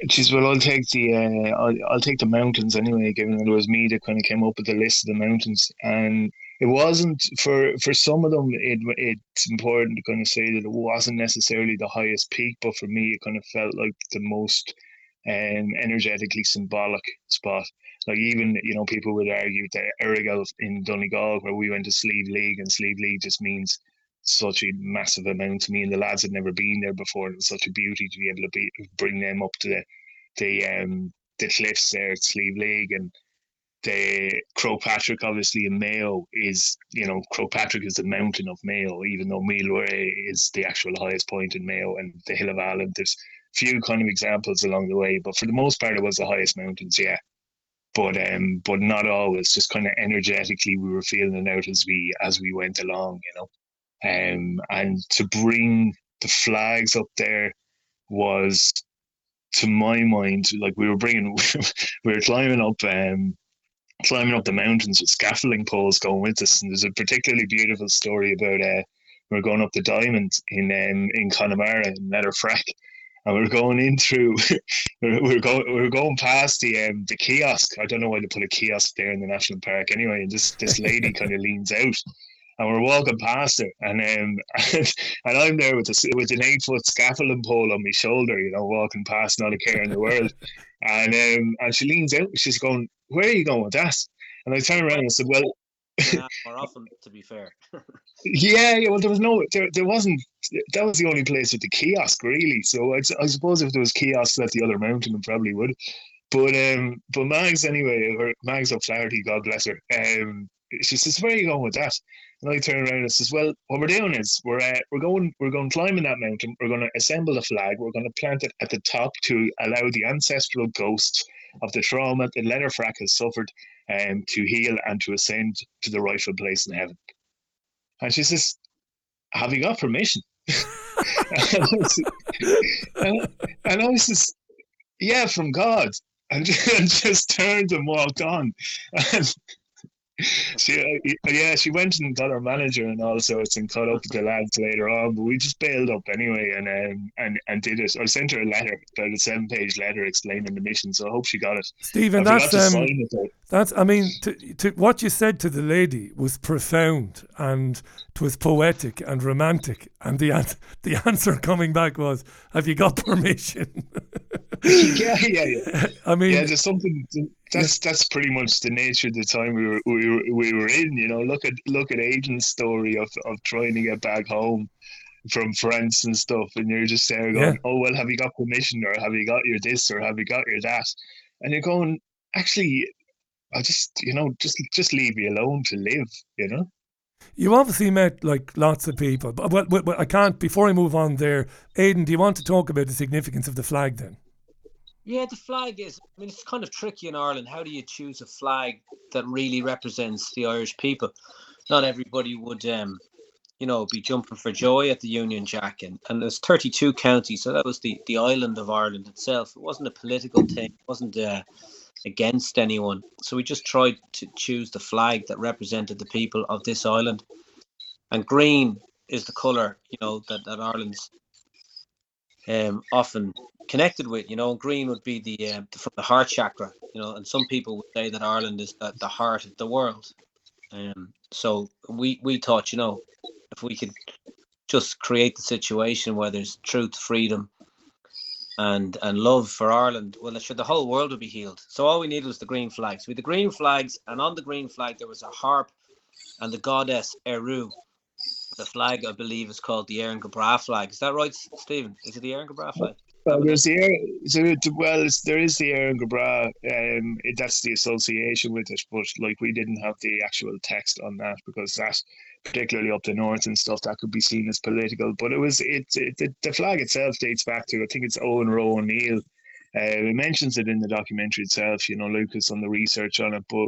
Geez, well, I'll take the uh, I'll, I'll take the mountains anyway. Given that it was me that kind of came up with the list of the mountains, and it wasn't for for some of them. It it's important to kind of say that it wasn't necessarily the highest peak, but for me, it kind of felt like the most um, energetically symbolic spot. Like even you know people would argue that Errigal in Donegal, where we went to Slieve League, and Slieve League just means such a massive amount. To me, and the lads had never been there before. and It was such a beauty to be able to be bring them up to the the um the cliffs there at Slieve League and the Croagh Patrick obviously in Mayo is you know Croagh Patrick is the mountain of Mayo even though Mweelrea is the actual highest point in Mayo and the Hill of Ireland. There's few kind of examples along the way but for the most part it was the highest mountains yeah. But um but not always just kind of energetically we were feeling it out as we as we went along you know um, and to bring the flags up there was, to my mind, like we were bringing, we were climbing up, um, climbing up the mountains with scaffolding poles going with us. And there's a particularly beautiful story about uh, we are going up the diamond in um, in Connemara in Letterfrack, and we're going in through we're, we're going we're going past the um, the kiosk. I don't know why they put a kiosk there in the national park anyway. And this this lady kind of leans out, and we're walking past her, and um and, and I'm there with a, with an eight foot scaffolding pole on my shoulder, you know, walking past, not a care in the world, and um and she leans out, she's going, "Where are you going with that?" And I turn around and I said, "Well." more often, to be fair. yeah, yeah. Well, there was no, there, there wasn't. That was the only place with the kiosk, really. So I, I suppose if there was kiosks at the other mountain, it probably would. But um, but Mags anyway, or Mags O'Flaherty, God bless her. Um, she says, "Where are you going with that?" And I turn around and says, "Well, what we're doing is we're uh, we're going we're going climbing that mountain. We're going to assemble the flag. We're going to plant it at the top to allow the ancestral ghosts of the trauma that Letterfrack has suffered um, to heal and to ascend to the rightful place in heaven." And she says, "Have you got permission?" and I says, "Yeah, from God." And, and just turned and walked on. And she, uh, yeah, she went and got her manager and all sorts and caught up with the lads later on. But we just bailed up anyway and um, and and did it. I sent her a letter, about a seven-page letter explaining the mission. So I hope she got it. Stephen, that's um, it, that's. I mean, to, to, what you said to the lady was profound and it was poetic and romantic. And the an- the answer coming back was, "Have you got permission?" yeah, yeah, yeah. I mean, yeah, there's something. That's that's pretty much the nature of the time we were we were, we were in. You know, look at look at Aidan's story of of trying to get back home from France and stuff, and you're just there going, Yeah. "Oh well, have you got permission, or have you got your this, or have you got your that?" And you're going, "Actually, I just you know just just leave me alone to live." You know. You obviously met like lots of people, but well, well, I can't. Before I move on, there, Aidan, do you want to talk about the significance of the flag then? Yeah, the flag is. I mean, it's kind of tricky in Ireland. How do you choose a flag that really represents the Irish people? Not everybody would, um, you know, be jumping for joy at the Union Jack, and, and there's 32 counties, so that was the the island of Ireland itself. It wasn't a political thing. It wasn't uh, against anyone. So we just tried to choose the flag that represented the people of this island, and green is the color, you know, that that Ireland's um, often connected with. You know, green would be the, uh, the from the heart chakra. You know, and some people would say that Ireland is the, the heart of the world. Um, so we we thought, you know, if we could just create the situation where there's truth, freedom, and and love for Ireland, well, sure, the whole world would be healed. So all we needed was the green flags. With the green flags, and on the green flag there was a harp, and the goddess Ériu. The flag, I believe, is called the Erin go Bragh flag. Is that right, Stephen? Is it the Erin go Bragh flag? Well, there's the Air, so well, there is the Erin go Bragh. Um, it, that's the association with it, but like we didn't have the actual text on that because that, particularly up the north and stuff, that could be seen as political. But it was it, it the, flag itself dates back to I think it's Owen Roe O'Neill. Uh, it mentions it in the documentary itself. You know, Lucas on the research on it, but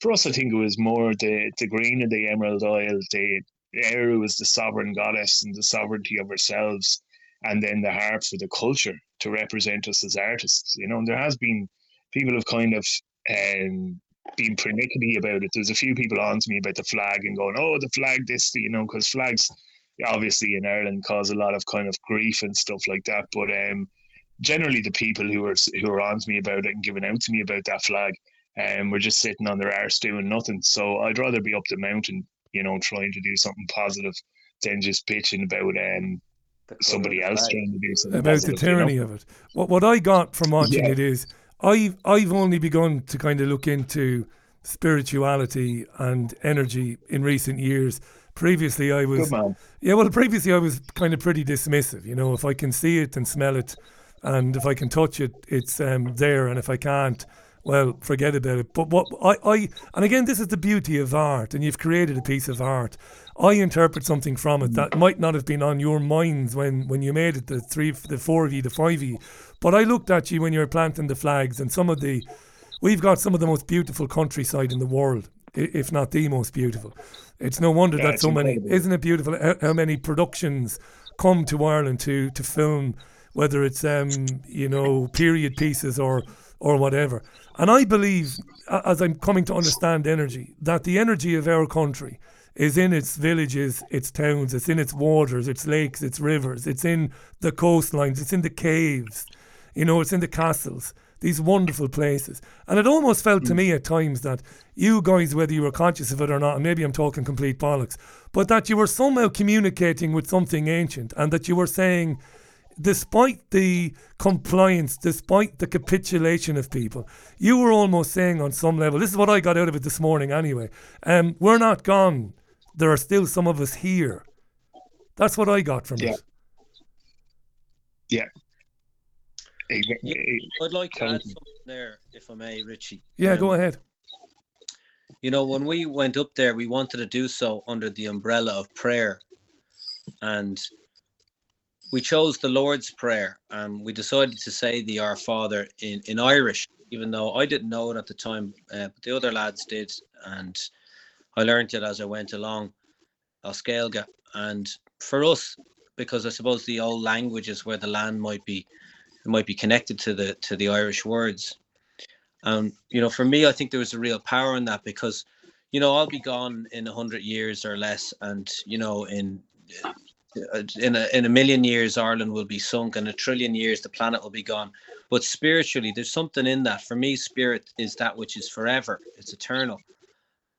for us, I think it was more the the green and the Emerald Isle. The Ériu was the sovereign goddess and the sovereignty of ourselves and then the harp for the culture to represent us as artists. You know, and there has been people have kind of um, been pernickety about it. There's a few people on to me about the flag and going, "Oh, the flag, this," you know, because flags obviously in Ireland cause a lot of kind of grief and stuff like that. But um, generally, the people who are who are on to me about it and giving out to me about that flag, And um, were just sitting on their arse doing nothing. So I'd rather be up the mountain, you know, trying to do something positive than just bitching about um somebody else trying to do something about the positive, you know? tyranny of it. What what I got from watching Yeah. it is I've I've only begun to kind of look into spirituality and energy in recent years. Previously, I was yeah. Well, previously I was kind of pretty dismissive. You know, if I can see it and smell it, and if I can touch it, it's um, there, and if I can't, well, forget about it. But what I, I and again, this is the beauty of art, and you've created a piece of art. I interpret something from it that might not have been on your minds when, when you made it, the three, the four of you, the five of you. But I looked at you when you were planting the flags, and some of the, we've got some of the most beautiful countryside in the world, if not the most beautiful. It's no wonder Yeah, that so many, incredible. isn't it beautiful? How, how many productions come to Ireland to to film, whether it's um you know period pieces or or whatever. And I believe, as I'm coming to understand energy, that the energy of our country is in its villages, its towns, it's in its waters, its lakes, its rivers, it's in the coastlines, it's in the caves, you know, it's in the castles, these wonderful places. And it almost felt to mm. me at times that you guys, whether you were conscious of it or not, and maybe I'm talking complete bollocks, but that you were somehow communicating with something ancient and that you were saying, despite the compliance, despite the capitulation of people, you were almost saying on some level, this is what I got out of it this morning anyway, um, we're not gone. There are still some of us here. That's what I got from Yeah. it. Yeah. I'd like to add something there, if I may, Richie. Yeah, Um, go ahead. You know, when we went up there, we wanted to do so under the umbrella of prayer. And we chose the Lord's Prayer and we decided to say the Our Father in, in Irish, even though I didn't know it at the time, uh, but the other lads did. And I learned it as I went along, as Gaeilge. And for us, because I suppose the old languages where the land might be might be connected to the to the Irish words. Um, you know, for me, I think there was a real power in that because, you know, I'll be gone in a hundred years or less, and you know, in in a in a million years, Ireland will be sunk, and a trillion years, the planet will be gone. But spiritually, there's something in that. For me, spirit is that which is forever. It's eternal,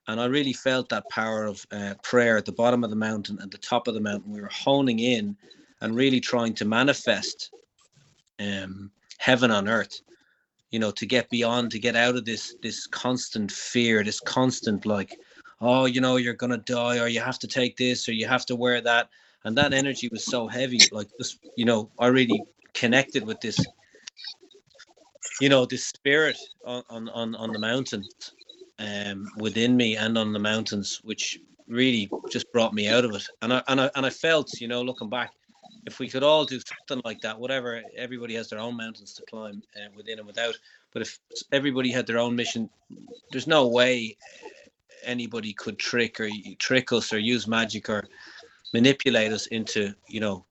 and I really felt that power of uh, prayer at the bottom of the mountain, at the top of the mountain. We were honing in and really trying to manifest um, heaven on earth you know to get beyond to get out of this this constant fear this constant like oh you know you're gonna die or you have to take this or you have to wear that and that energy was so heavy like this you know i really connected with this you know this spirit on on on, the mountains um within me and on the mountains which really just brought me out of it and i and i, and I felt you know looking back if we could all do something like that, whatever, everybody has their own mountains to climb uh, within and without. But if everybody had their own mission, there's no way anybody could trick or trick us or use magic or manipulate us into, you know,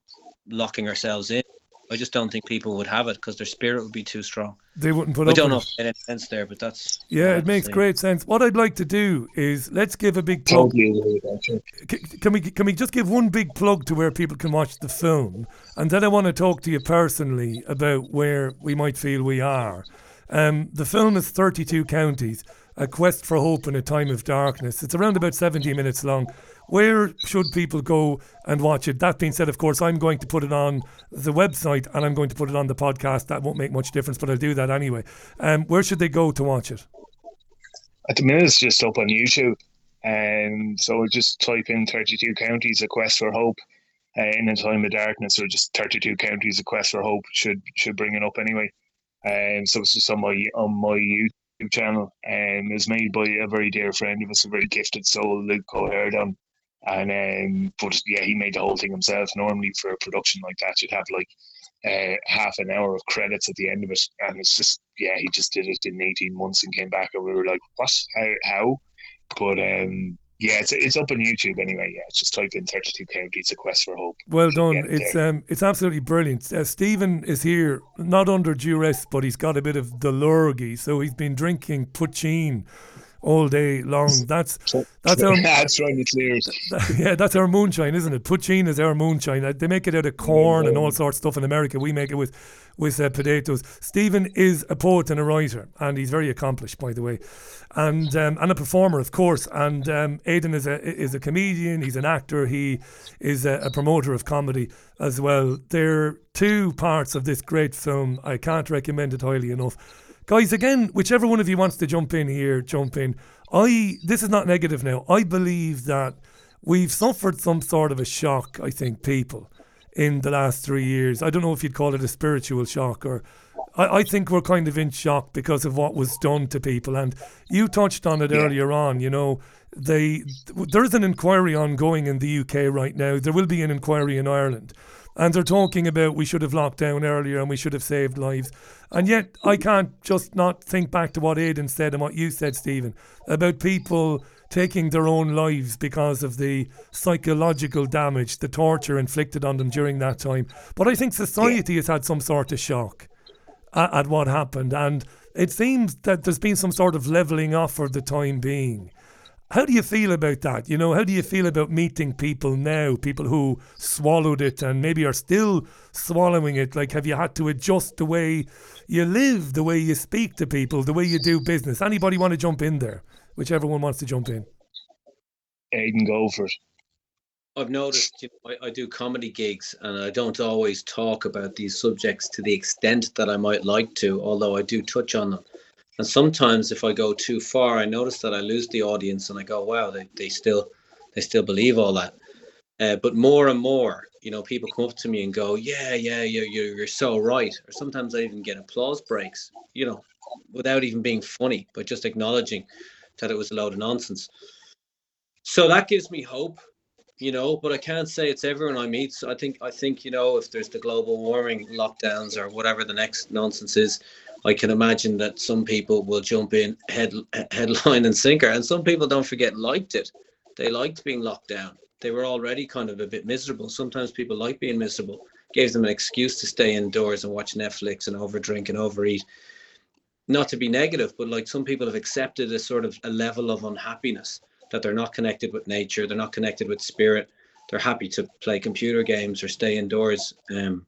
locking ourselves in. I just don't think people would have it because their spirit would be too strong. They wouldn't put I up don't know it. if it makes sense there, but that's Yeah, it makes great sense. What I'd like to do is let's give a big plug. Totally agree with that. yeah. C- Can we can we just give one big plug to where people can watch the film, and then I want to talk to you personally about where we might feel we are. Um, the film is 32 counties, a quest for hope in a time of darkness. It's around about 70 minutes long. Where should people go and watch it? That being said, of course, I'm going to put it on the website and I'm going to put it on the podcast. That won't make much difference, but I'll do that anyway. Um, where should they go to watch it? At the minute, it's just up on YouTube. And so just type in 32 counties, a quest for hope uh, in a time of darkness, or just 32 counties, a quest for hope should should bring it up anyway. And so it's just on my on my YouTube channel, and it's made by a very dear friend of us, a very gifted soul, Luke Coherdon. And um, but yeah, he made the whole thing himself. Normally for a production like that, you'd have like uh, half an hour of credits at the end of it, and it's just yeah, he just did it in eighteen months and came back, and we were like, what? How? How? But um, yeah, it's it's up on YouTube anyway. Yeah, it's just type in thirty two counties, a quest for hope. Well done. It's there. um, it's absolutely brilliant. Uh, Stephen is here, not under duress, but he's got a bit of the lurgy, so he's been drinking poitín all day long. That's that's our that's trying to clear yeah, that's our moonshine, isn't it? Poitín is our moonshine. Uh, They make it out of corn and all sorts of stuff in America. We make it with with uh, potatoes. Stephen is a poet and a writer, and he's very accomplished, by the way, and um, and a performer, of course. And um, Aidan is a is a comedian. He's an actor. He is a, a promoter of comedy as well. They're two parts of this great film. I can't recommend it highly enough guys again whichever one of you wants to jump in here jump in. I this is not negative now. I believe that we've suffered some sort of a shock i think people in the last three years. I don't know if you'd call it a spiritual shock or I, I think we're kind of in shock because of what was done to people. And you touched on it earlier on you know they there's an inquiry ongoing in the uk right now. There will be an inquiry in ireland and they're talking about we should have locked down earlier and we should have saved lives. And yet, I can't just not think back to what Aidan said and what you said, Stephen, about people taking their own lives because of the psychological damage, the torture inflicted on them during that time. But I think society has had some sort of shock at, at what happened. And it seems that there's been some sort of levelling off for the time being. How do you feel about that? You know, how do you feel about meeting people now, people who swallowed it and maybe are still swallowing it? Like, have you had to adjust the way you live, the way you speak to people, the way you do business? Anybody want to jump in there? Whichever one wants to jump in. Aidan, go for it. I've noticed you know, I, I, do comedy gigs and I don't always talk about these subjects to the extent that I might like to, although I do touch on them. And sometimes if I go too far, I notice that I lose the audience and I go, wow, they, they still they still believe all that. Uh, but more and more, you know, people come up to me and go, yeah, yeah, you're, you're, you're so right. Or sometimes I even get applause breaks, you know, without even being funny, but just acknowledging that it was a load of nonsense. So that gives me hope, you know, but I can't say it's everyone I meet. So I think, I think, you know, if there's the global warming lockdowns or whatever the next nonsense is, I can imagine that some people will jump in head headline and sinker, and some people don't forget liked it. They liked being locked down. They were already kind of a bit miserable. Sometimes people like being miserable. Gave them an excuse to stay indoors and watch Netflix and overdrink and overeat. Not to be negative, but like some people have accepted a sort of a level of unhappiness that they're not connected with nature, they're not connected with spirit. They're happy to play computer games or stay indoors. Um,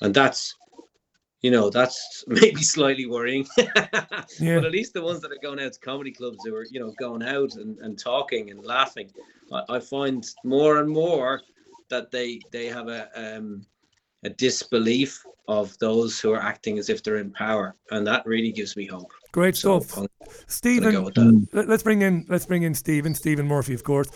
and that's you know, that's maybe slightly worrying. yeah. But at least the ones that are going out to comedy clubs who are, you know, going out and, and talking and laughing, I, I find more and more that they they have a um, a disbelief of those who are acting as if they're in power, and that really gives me hope. Great so stuff, Stephen. Mm. Let's bring in let's bring in Stephen Stephen Murphy, of course.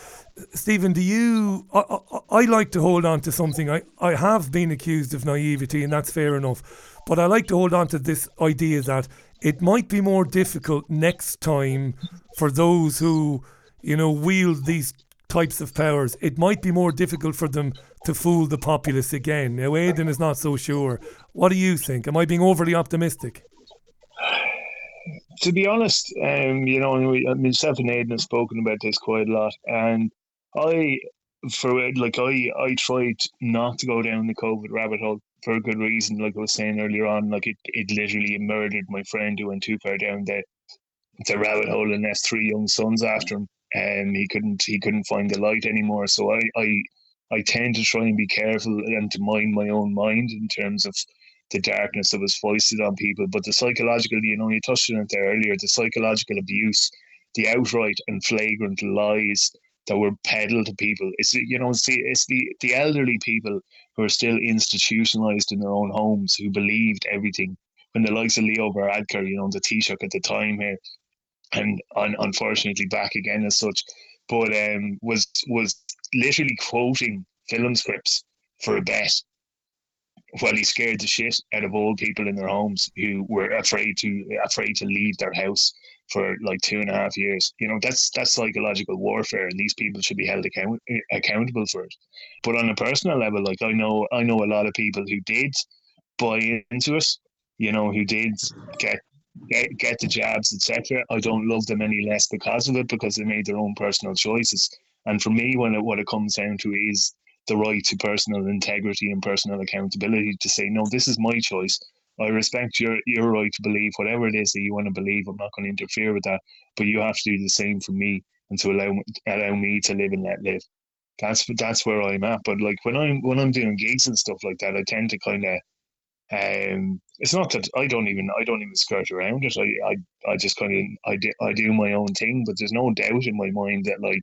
Stephen, do you? I, I, I like to hold on to something. I I have been accused of naivety, and that's fair enough. But I like to hold on to this idea that it might be more difficult next time for those who, you know, wield these types of powers. It might be more difficult for them to fool the populace again. Now, Aidan is not so sure. What do you think? Am I being overly optimistic? To be honest, um, you know, we, I mean, Steph and Aidan have spoken about this quite a lot, and I, for like, I, I tried not to go down the COVID rabbit hole for a good reason. Like I was saying earlier on, like it, it literally murdered my friend who went too far down the the rabbit hole and has three young sons after him. And he couldn't he couldn't find the light anymore. So I, I I tend to try and be careful and to mind my own mind in terms of the darkness that was foisted on people. But the psychological, you know, you touched on it there earlier, the psychological abuse, the outright and flagrant lies that were peddled to people. It's you know, it's the it's the, the elderly people who are still institutionalized in their own homes who believed everything. When the likes of Leo Varadkar, you know, the Taoiseach at the time here, and un- unfortunately back again as such, but um, was was literally quoting film scripts for a bet while he scared the shit out of old people in their homes who were afraid to afraid to leave their house for like two and a half years. You know, that's that's psychological warfare, and these people should be held account accountable for it. But on a personal level, like I know, I know a lot of people who did buy into it. You know, who did get get, get the jabs, etc. I don't love them any less because of it because they made their own personal choices. And for me, when it, what it comes down to is the right to personal integrity and personal accountability to say, no, this is my choice. I respect your your right to believe whatever it is that you want to believe. I'm not going to interfere with that, but you have to do the same for me and to allow allow me to live and let live. That's that's where I'm at. But like when I'm when I'm doing gigs and stuff like that, I tend to kind of um, it's not that I don't even I don't even skirt around it. I I, I just kind of I do, I do my own thing. But there's no doubt in my mind that like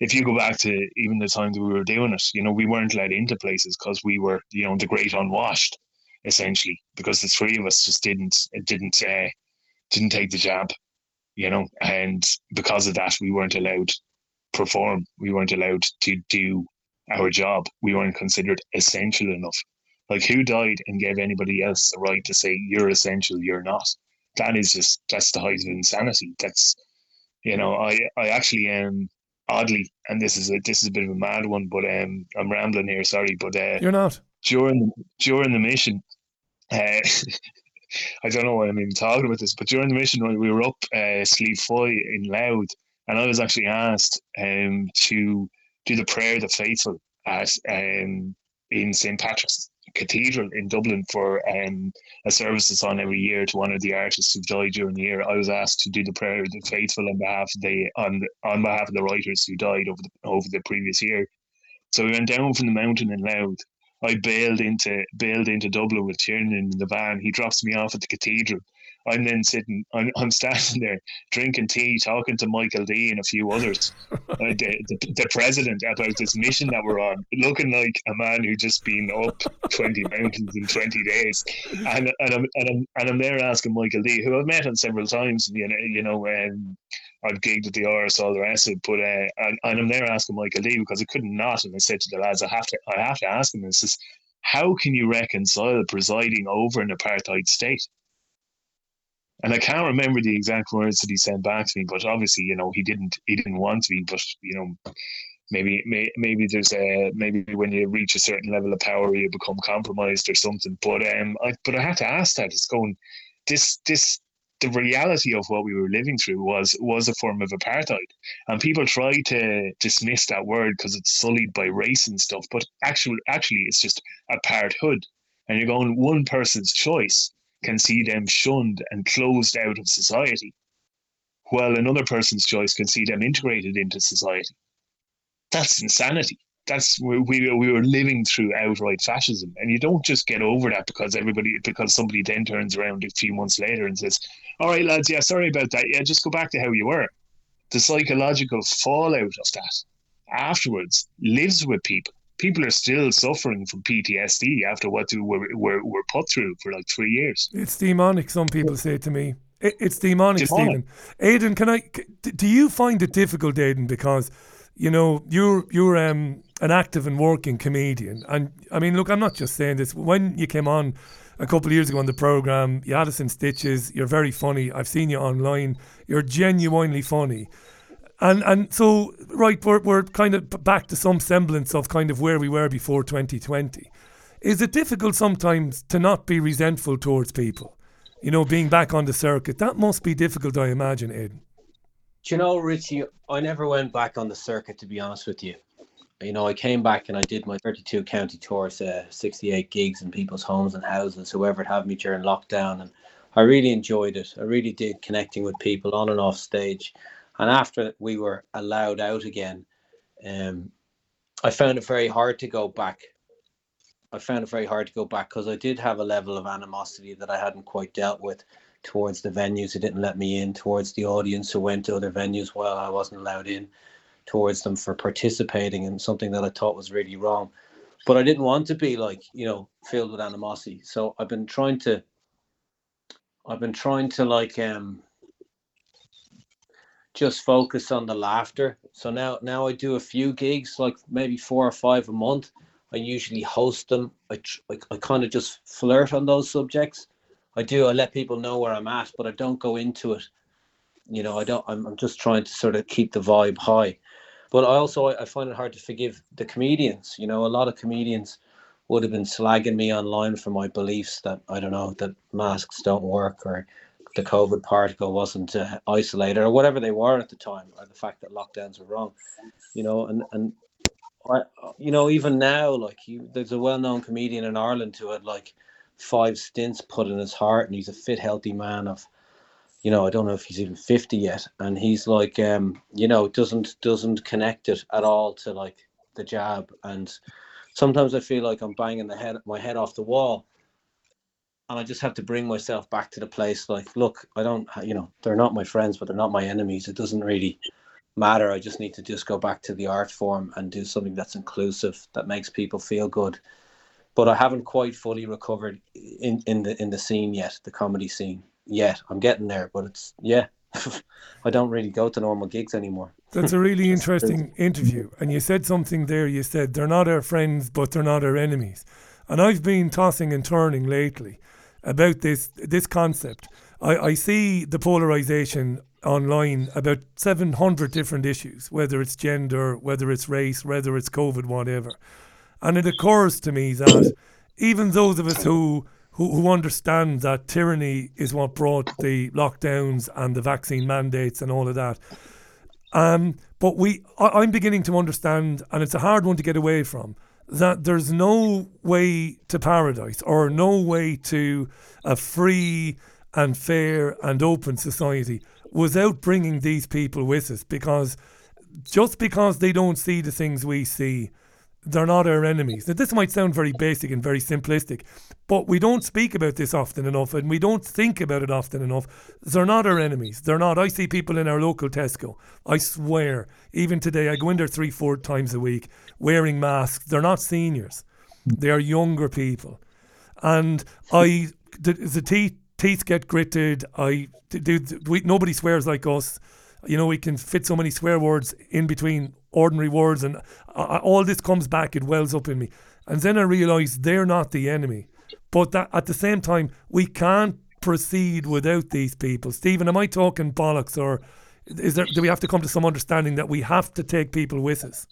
if you go back to even the times we were doing it, you know, we weren't let into places because we were, you know, the great unwashed essentially because the three of us just didn't didn't uh, didn't take the jab, you know, and because of that we weren't allowed perform. We weren't allowed to do our job. We weren't considered essential enough. Like who died and gave anybody else the right to say you're essential, you're not? That is just that's the height of insanity. That's you know, I I actually um oddly, and this is a this is a bit of a mad one, but um I'm rambling here, sorry, but uh, you're not. during during the mission, uh, I don't know why I'm even talking about this, but during the mission, we were up uh, Slieve Foy in Louth, and I was actually asked um, to do the prayer of the faithful at um, in St Patrick's cathedral in Dublin for um, a service that's on every year to honour the artists who died during the year. I was asked to do the prayer of the faithful on behalf of the on on behalf of the writers who died over the over the previous year. So we went down from the mountain in Louth. I bailed into bailed into Dublin with Tiernan in the van. He drops me off at the cathedral. I'm then sitting, I'm, I'm standing there drinking tea, talking to Michael D and a few others, uh, the, the, the, president about this mission that we're on, looking like a man who just been up 20 mountains in 20 days. And, and, I'm, and, I'm, and I'm there asking Michael D, who I've met on several times, you know, you know um, I've gigged at the Áras, all the rest of it, but uh, and, and I'm there asking Michael D because I couldn't not, and I said to the lads, I have to, I have to ask him. This is how can you reconcile presiding over an apartheid state? And I can't remember the exact words that he sent back to me, but obviously, you know, he didn't he didn't want to be, but you know, maybe may, maybe there's a maybe when you reach a certain level of power, you become compromised or something. But um, I but I had to ask that. It's going this this the reality of what we were living through was was a form of apartheid, and people try to dismiss that word because it's sullied by race and stuff. But actually, actually, it's just apartheid, and you're going one person's choice can see them shunned and closed out of society, while another person's choice can see them integrated into society. That's insanity. That's we we were living through outright fascism, and you don't just get over that because everybody because somebody then turns around a few months later and says, "All right, lads, yeah, sorry about that. Yeah, just go back to how you were." The psychological fallout of that afterwards lives with people people are still suffering from PTSD after what were, were, were put through for like three years. It's demonic, some people say to me. It, it's demonic, demonic, Stephen. Aidan, can I? Do you find it difficult, Aidan, because you know you're you're um, an active and working comedian, and I mean, look, I'm not just saying this. When you came on a couple of years ago on the program, you had us in stitches. You're very funny. I've seen you online. You're genuinely funny. And and so right, we're we're kind of back to some semblance of kind of where we were before 2020. Is it difficult sometimes to not be resentful towards people? You know, being back on the circuit, that must be difficult, I imagine, Aidan. Do you know, Richie, I never went back on the circuit, to be honest with you. You know, I came back and I did my 32 county tours, uh, 68 gigs in people's homes and houses, whoever had me during lockdown. And I really enjoyed it. I really did connecting with people on and off stage. And after we were allowed out again, um, I found it very hard to go back. I found it very hard to go back because I did have a level of animosity that I hadn't quite dealt with towards the venues who didn't let me in, towards the audience who went to other venues while I wasn't allowed in, towards them for participating in something that I thought was really wrong. But I didn't want to be like, you know, filled with animosity. So I've been trying to I've been trying to like um just focus on the laughter. So now now I do a few gigs, like maybe four or five a month. I usually host them. I I, I kind of just flirt on those subjects. I do. I let people know where I'm at, but I don't go into it. You know, I don't. I'm, I'm just trying to sort of keep the vibe high. But I also I find it hard to forgive the comedians. You know, a lot of comedians would have been slagging me online for my beliefs that I don't know that masks don't work or the COVID particle wasn't uh, isolated or whatever they were at the time, or the fact that lockdowns were wrong, you know, and and I, you know, even now, like you, there's a well-known comedian in Ireland who had like five stents put in his heart, and he's a fit, healthy man of, you know, I don't know if he's even fifty yet, and he's like, um, you know, doesn't doesn't connect it at all to like the jab, and sometimes I feel like I'm banging the head my head off the wall and I just have to bring myself back to the place like, look, I don't, you know, they're not my friends, but they're not my enemies. It doesn't really matter. I just need to just go back to the art form and do something that's inclusive, that makes people feel good. But I haven't quite fully recovered in, in the in the scene yet, the comedy scene yet. I'm getting there, but it's yeah. I don't really go to normal gigs anymore. That's a really interesting interview. And you said something there. You said they're not our friends, but they're not our enemies. And I've been tossing and turning lately about this this concept. I, I see the polarization online about 700 different issues, whether it's gender, whether it's race, whether it's COVID, whatever. And it occurs to me that even those of us who, who, who understand that tyranny is what brought the lockdowns and the vaccine mandates and all of that, um, but we, I, I'm beginning to understand, and it's a hard one to get away from, that there's no way to paradise or no way to a free and fair and open society without bringing these people with us because just because they don't see the things we see they're not our enemies. Now, this might sound very basic and very simplistic, but we don't speak about this often enough and we don't think about it often enough. They're not our enemies. They're not. I see people in our local Tesco. I swear, even today, I go in there three, four times a week wearing masks. They're not seniors, they are younger people. And I, the, the teeth, teeth get gritted. I do, we, nobody swears like us. You know, we can fit so many swear words in between ordinary words, and uh, all this comes back. It wells up in me, and then I realise they're not the enemy, but that at the same time we can't proceed without these people. Stephen, am I talking bollocks, or is there? Do we have to come to some understanding that we have to take people with us?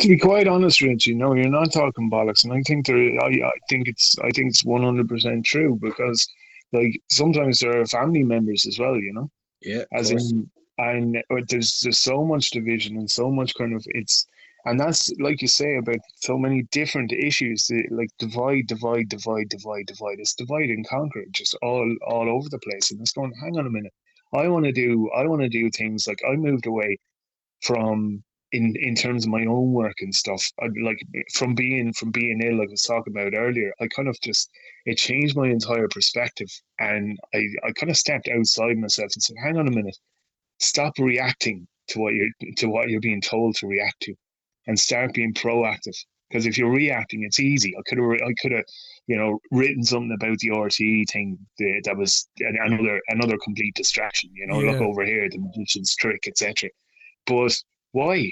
To be quite honest, Rich, you know, you're not talking bollocks, and I think there, I, I think it's, I think it's one hundred percent true because, like, sometimes there are family members as well, you know. Yeah, as in and there's there's so much division and so much kind of it's and that's like you say about so many different issues like divide divide divide divide divide. It's divide and conquer just all all over the place and it's going hang on a minute. I want to do i want to do things like i moved away from in in terms of my own work and stuff. I, like from being from being ill like i was talking about earlier i kind of just it changed my entire perspective and i i kind of stepped outside myself and said hang on a minute stop reacting to what you're to what you're being told to react to and start being proactive. Because if you're reacting it's easy. I could have i could have you know written something about the RTE thing that, that was another another complete distraction you know yeah. look over here the magician's trick etc but why?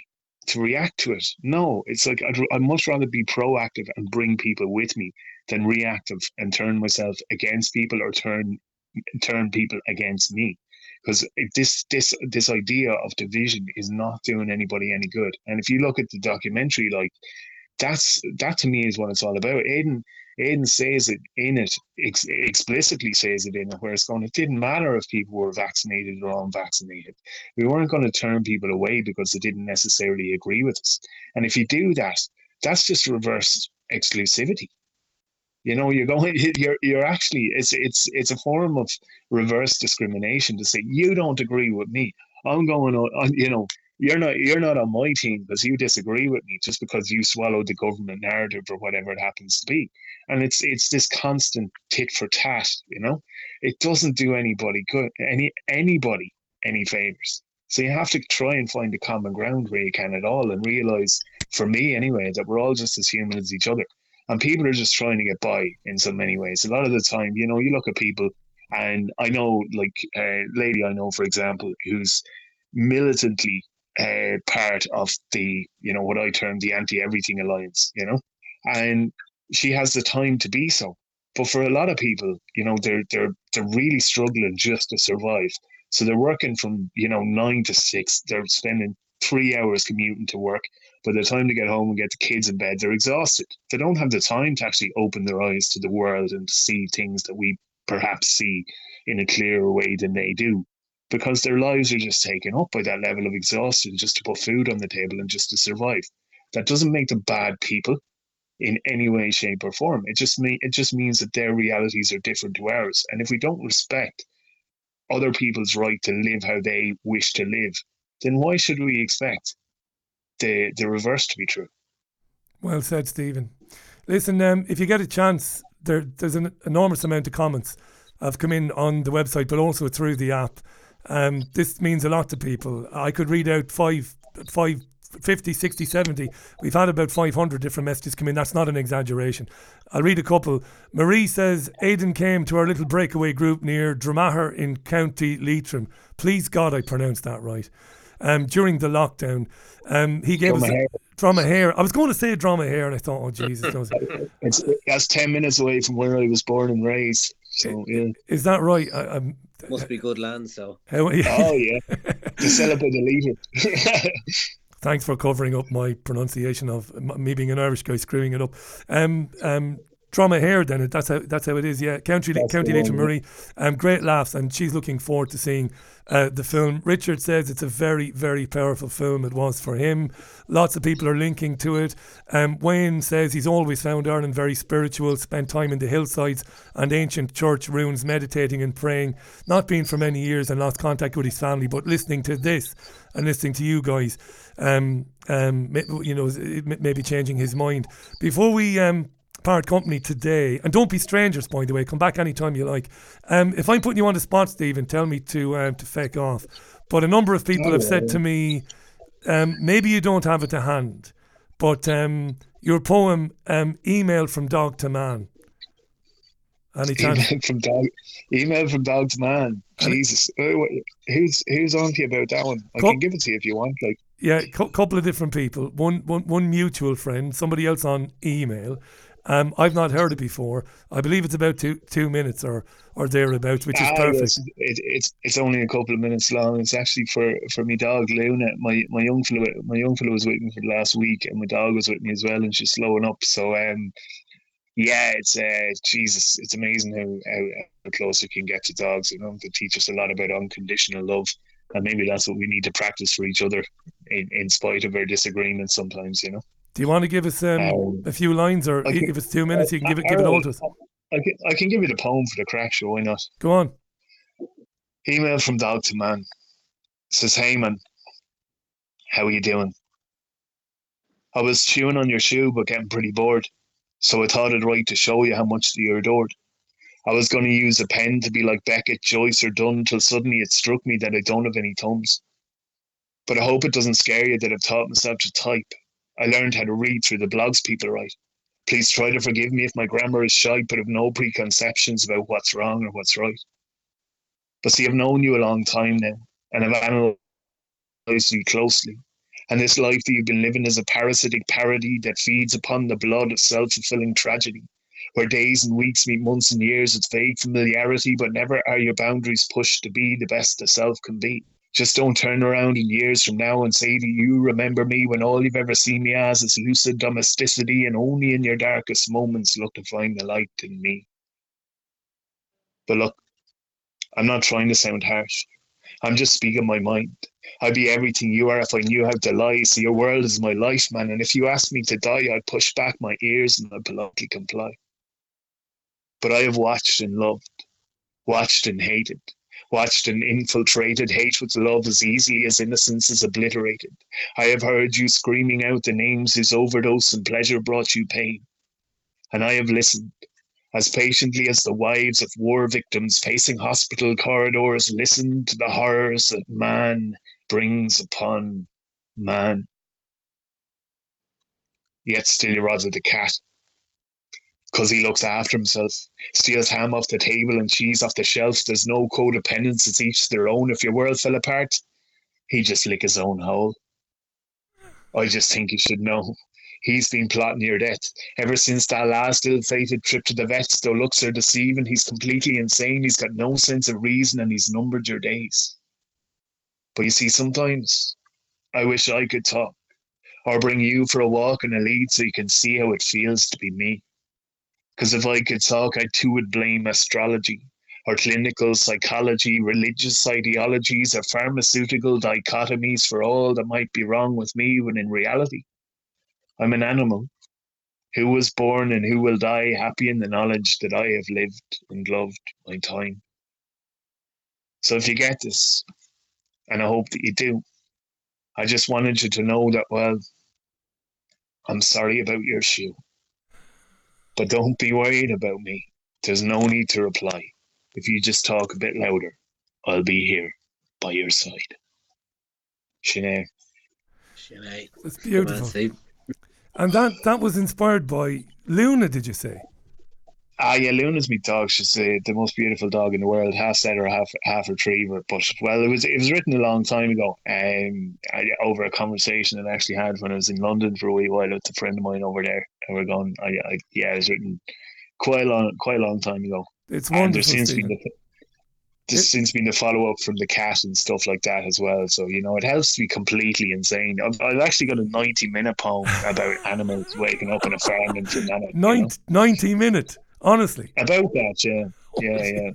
To react to it? No it's like I'd, I'd much rather be proactive and bring people with me than reactive and turn myself against people or turn turn people against me because this this this idea of division is not doing anybody any good. And if you look at the documentary, like that's that to me is what it's all about. Aidan Aidan says it in it ex- explicitly says it in it where it's going. It didn't matter if people were vaccinated or unvaccinated. We weren't going to turn people away because they didn't necessarily agree with us. And if you do that, that's just reverse exclusivity. You know, you're going, you're you're actually it's it's it's a form of reverse discrimination to say you don't agree with me. I'm going on, you know, you're not you're not on my team because you disagree with me just because you swallowed the government narrative or whatever it happens to be. And it's it's this constant tit for tat, you know. It doesn't do anybody good, any anybody any favors. So you have to try and find a common ground where you can at all and realize, for me anyway, that we're all just as human as each other and people are just trying to get by in so many ways. A lot of the time, you know, you look at people, and I know, like a uh, lady I know, for example, who's militantly uh, part of the, you know, what I term the anti-everything alliance, you know, and she has the time to be so. But for a lot of people, you know, they're they're they're really struggling just to survive. So they're working from you know nine to six. They're spending three hours commuting to work by the time they get home and get the kids in bed, they're exhausted. They don't have the time to actually open their eyes to the world and see things that we perhaps see in a clearer way than they do because their lives are just taken up by that level of exhaustion just to put food on the table and just to survive. That doesn't make them bad people in any way, shape, or form. It just mean it just means that their realities are different to ours. And if we don't respect other people's right to live how they wish to live, then why should we expect the the reverse to be true. Well said, Stephen. Listen, um, if you get a chance, there there's an enormous amount of comments have come in on the website, but also through the app. Um, this means a lot to people. I could read out five, five, 50, 60, 70. We've had about 500 different messages come in. That's not an exaggeration. I'll read a couple. Marie says, Aidan came to our little breakaway group near Dramaher in County Leitrim. Please God, I pronounced that right um, during the lockdown. Um, he gave drama us hair. Dromahair. I was going to say Dromahair, and I thought, oh Jesus, it's that's ten minutes away from where I was born and raised. So yeah, is that right? I, I'm, Must be good land, so. oh yeah, to celebrate the leader. Thanks for covering up my pronunciation of me being an Irish guy screwing it up. Um, um, Dromahair, then that's how that's how it is. Yeah, County That's County Leitrim Marie. Um, great laughs, and she's looking forward to seeing uh, the film. Richard says it's a very very powerful film. It was for him. Lots of people are linking to it. Um, Wayne says he's always found Ireland very spiritual. Spent time in the hillsides and ancient church ruins, meditating and praying. Not been for many years and lost contact with his family, but listening to this and listening to you guys, um, um, you know, maybe changing his mind. Before we um, part company today, and don't be strangers, by the way. Come back anytime you like. Um, if I'm putting you on the spot, Stephen, tell me to um, to feck off. But a number of people Oh, have said yeah. to me, um, maybe you don't have it to hand, but um, your poem, um, email from dog to man. Any chance? Email from dog. Email from dog to man. Jesus, Uh, who's who's on to you about that one? I Co- can give it to you if you want. Like, Yeah, a couple of different people. One, one, one mutual friend, somebody else on email. Um, I've not heard it before. I believe it's about two two minutes or or thereabouts, which is Ah, perfect. yes, it, it's it's only a couple of minutes long. It's actually for for my dog Luna. My my young fellow my young fellow was with me for the last week, and my dog was with me as well, and she's slowing up. So um, yeah, it's uh, Jesus, it's amazing how, how how close you can get to dogs. You know, they teach us a lot about unconditional love, and maybe that's what we need to practice for each other, in in spite of our disagreements sometimes. You know. Do you want to give us um, Um, a few lines, or can- if it's two minutes, you can give it give it all to us? I can, I can give you the poem for the crack show. Why not? Go on. Email from dog to man. Says, hey man, how are you doing? I was chewing on your shoe but getting pretty bored, so I thought it right to show you how much you're adored. I was going to use a pen to be like Beckett, Joyce, or Dunn till suddenly it struck me that I don't have any thumbs. But I hope it doesn't scare you that I've taught myself to type. I learned how to read through the blogs people write. Please try to forgive me if my grammar is shite, but have no preconceptions about what's wrong or what's right. But see, I've known you a long time now, and I've analysed you closely. And this life that you've been living is a parasitic parody that feeds upon the blood of self fulfilling tragedy, where days and weeks meet months and years with vague familiarity, but never are your boundaries pushed to be the best a self can be. Just don't turn around in years from now and say that you remember me when all you've ever seen me as is lucid domesticity, and only in your darkest moments look to find the light in me. But look, I'm not trying to sound harsh. I'm just speaking my mind. I'd be everything you are if I knew how to lie. So your world is my life, man. And if you asked me to die, I'd push back my ears and I'd politely comply. But I have watched and loved, watched and hated, watched and infiltrated hate with love as easily as innocence is obliterated. I have heard you screaming out the names whose overdose and pleasure brought you pain. And I have listened as patiently as the wives of war victims facing hospital corridors listen to the horrors that man brings upon man. Yet still you rods at the cat. Because he looks after himself, steals ham off the table and cheese off the shelf. There's no codependence, it's each their own. If your world fell apart, he'd just lick his own hole. I just think you should know. He's been plotting your death ever since that last ill-fated trip to the vets. Though looks are deceiving, he's completely insane. He's got no sense of reason, and he's numbered your days. But you see, sometimes I wish I could talk, or bring you for a walk in a lead so you can see how it feels to be me. Because if I could talk, I too would blame astrology, or clinical psychology, religious ideologies, or pharmaceutical dichotomies for all that might be wrong with me when in reality, I'm an animal who was born and who will die happy in the knowledge that I have lived and loved my time. So if you get this, and I hope that you do, I just wanted you to know that, well, I'm sorry about your shoe. But don't be worried about me. There's no need to reply. If you just talk a bit louder, I'll be here by your side. Sinead. Sinead. It's Come on, beautiful. And that that was inspired by Luna, did you say? Ah, yeah, Luna's my dog. She's the, the most beautiful dog in the world, half setter, half half retriever. But well, it was it was written a long time ago, um, I, over a conversation that I actually had when I was in London for a wee while with a friend of mine over there, and we're going. I, I yeah, it was written quite a long quite a long time ago. It's And wonderful, seems to be Stephen. nothing- This seems to be the follow up from the cat and stuff like that as well. So you know, it helps to be completely insane. I've, I've actually got a ninety minute poem about animals waking up in a farm in Finland. Nine, 90 minute, honestly. About that, yeah, yeah, yeah.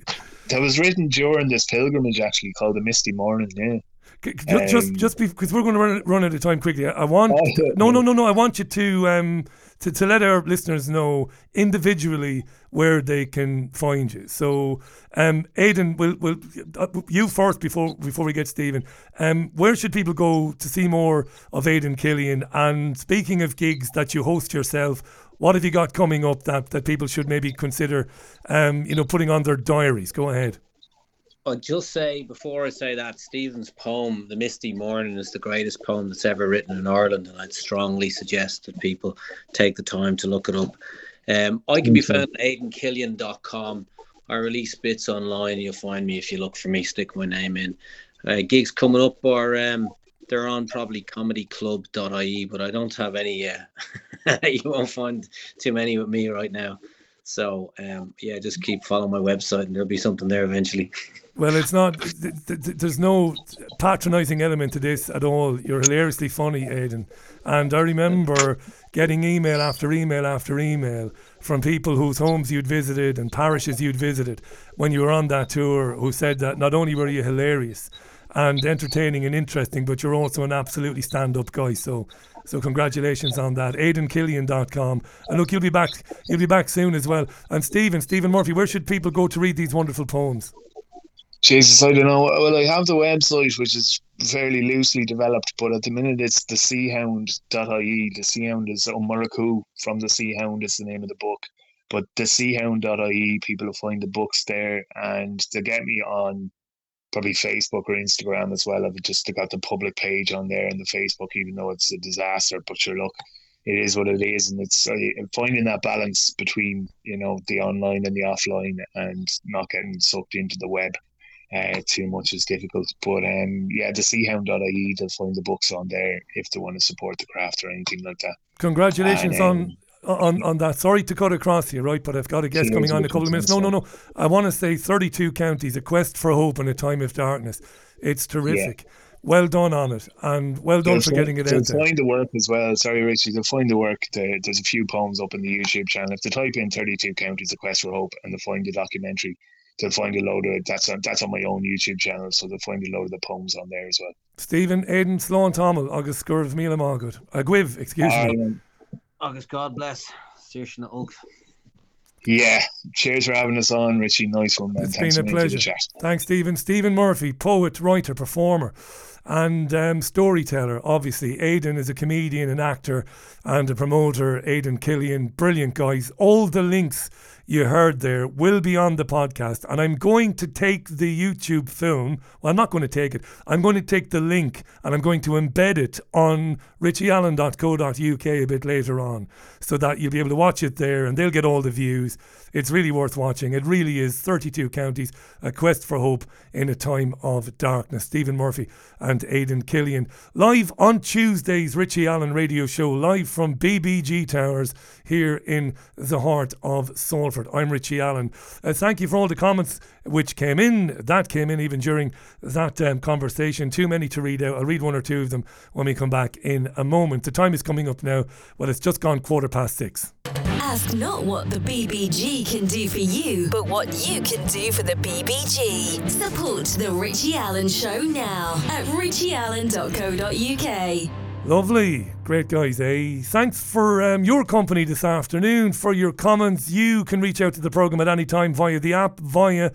That was written during this pilgrimage, actually, called the Misty Morning. Yeah. C- c- ju- just Um, just because we're going to run, run out of time quickly. I I want Oh, no no no no. I want you to um to, to let our listeners know individually where they can find you. So um Aidan, will will uh, you first before before we get Stephen. Um, where should people go to see more of Aidan Killian? And speaking of gigs that you host yourself. What have you got coming up that, that people should maybe consider, um, you know, putting on their diaries? Go ahead. I'll just say before I say that Stephen's poem, "The Misty Morning," is the greatest poem that's ever written in Ireland, and I'd strongly suggest that people take the time to look it up. Um, I can be found at aidankillian.com. I release bits online. You'll find me if you look for me. Stick my name in. Uh, gigs coming up are um, they're on probably comedyclub.ie, but I don't have any. Uh, you won't find too many with me right now. So um, yeah, just keep following my website, and there'll be something there eventually. Well, it's not. th- th- th- There's no patronising element to this at all. You're hilariously funny, Aidan. And I remember getting email after email after email from people whose homes you'd visited and parishes you'd visited when you were on that tour, who said that not only were you hilarious and entertaining and interesting, but you're also an absolutely stand-up guy. So, so congratulations on that. AidanKillian.com. And look, you'll be back. You'll be back soon as well. And Stephen, Stephen Murphy, where should people go to read these wonderful poems? Jesus, I don't know. Well, I have the website, which is fairly loosely developed, but at the minute it's the seahound.ie. The seahound is Umuraku from the seahound is the name of the book. But the seahound.ie, people will find the books there and they get me on probably Facebook or Instagram as well. I've just got the public page on there and the Facebook, even though it's a disaster. But sure, look, it is what it is, and it's uh, finding that balance between you know the online and the offline, and not getting sucked into the web uh, too much is difficult. But um, yeah, the seahound.ie, they'll find the books on there if they want to support the craft or anything like that. Congratulations And, um, On, on on that. Sorry to cut across you, right? But I've got a guest coming on in a couple of minutes. No, no, no. I want to say 32 counties, a quest for hope in a time of darkness. It's terrific. Well done on it, and well done They'll for getting it out there. find the work as well. Sorry, Richie. They'll find the work. There, there's a few poems up in the YouTube channel. If they type in 32 counties, a quest for hope, and they find the documentary, they'll find a load of it. That's on, that's on my own YouTube channel, so they'll find a load of the poems on there as well. Stephen, Aidan, Sloan, Tommel, August Scurv, Mila Margaret. Agwiv, excuse me. August, God bless. Saoirse na Ulk. yeah. Cheers for having us on, Richie. Nice one, man. It's Thanks been a million for the pleasure. Thanks, Stephen. Stephen Murphy, poet, writer, performer, and um, storyteller. Obviously, Aidan is a comedian, an actor, and a promoter. Aidan Killian, brilliant guys. All the links you heard there will be on the podcast, and I'm going to take the YouTube film. Well, I'm not going to take it. I'm going to take the link and I'm going to embed it on richieallen.co.uk a bit later on, so that you'll be able to watch it there, and they'll get all the views. It's really worth watching. It really is 32 counties, a quest for hope in a time of darkness. Stephen Murphy and Aidan Killian. Live on Tuesday's Richie Allen radio show, live from BBG Towers here in the heart of Salford. I'm Richie Allen. Uh, thank you for all the comments which came in. That came in even during that um, conversation. Too many to read out. I'll read one or two of them when we come back in a moment. The time is coming up now. Well, it's just gone quarter past six. Ask not what the BBG can do for you, but what you can do for the BBG. Support The Richie Allen Show now at richieallen.co.uk. Lovely. Great guys, eh? Thanks for um, your company this afternoon, for your comments. You can reach out to the programme at any time via the app, via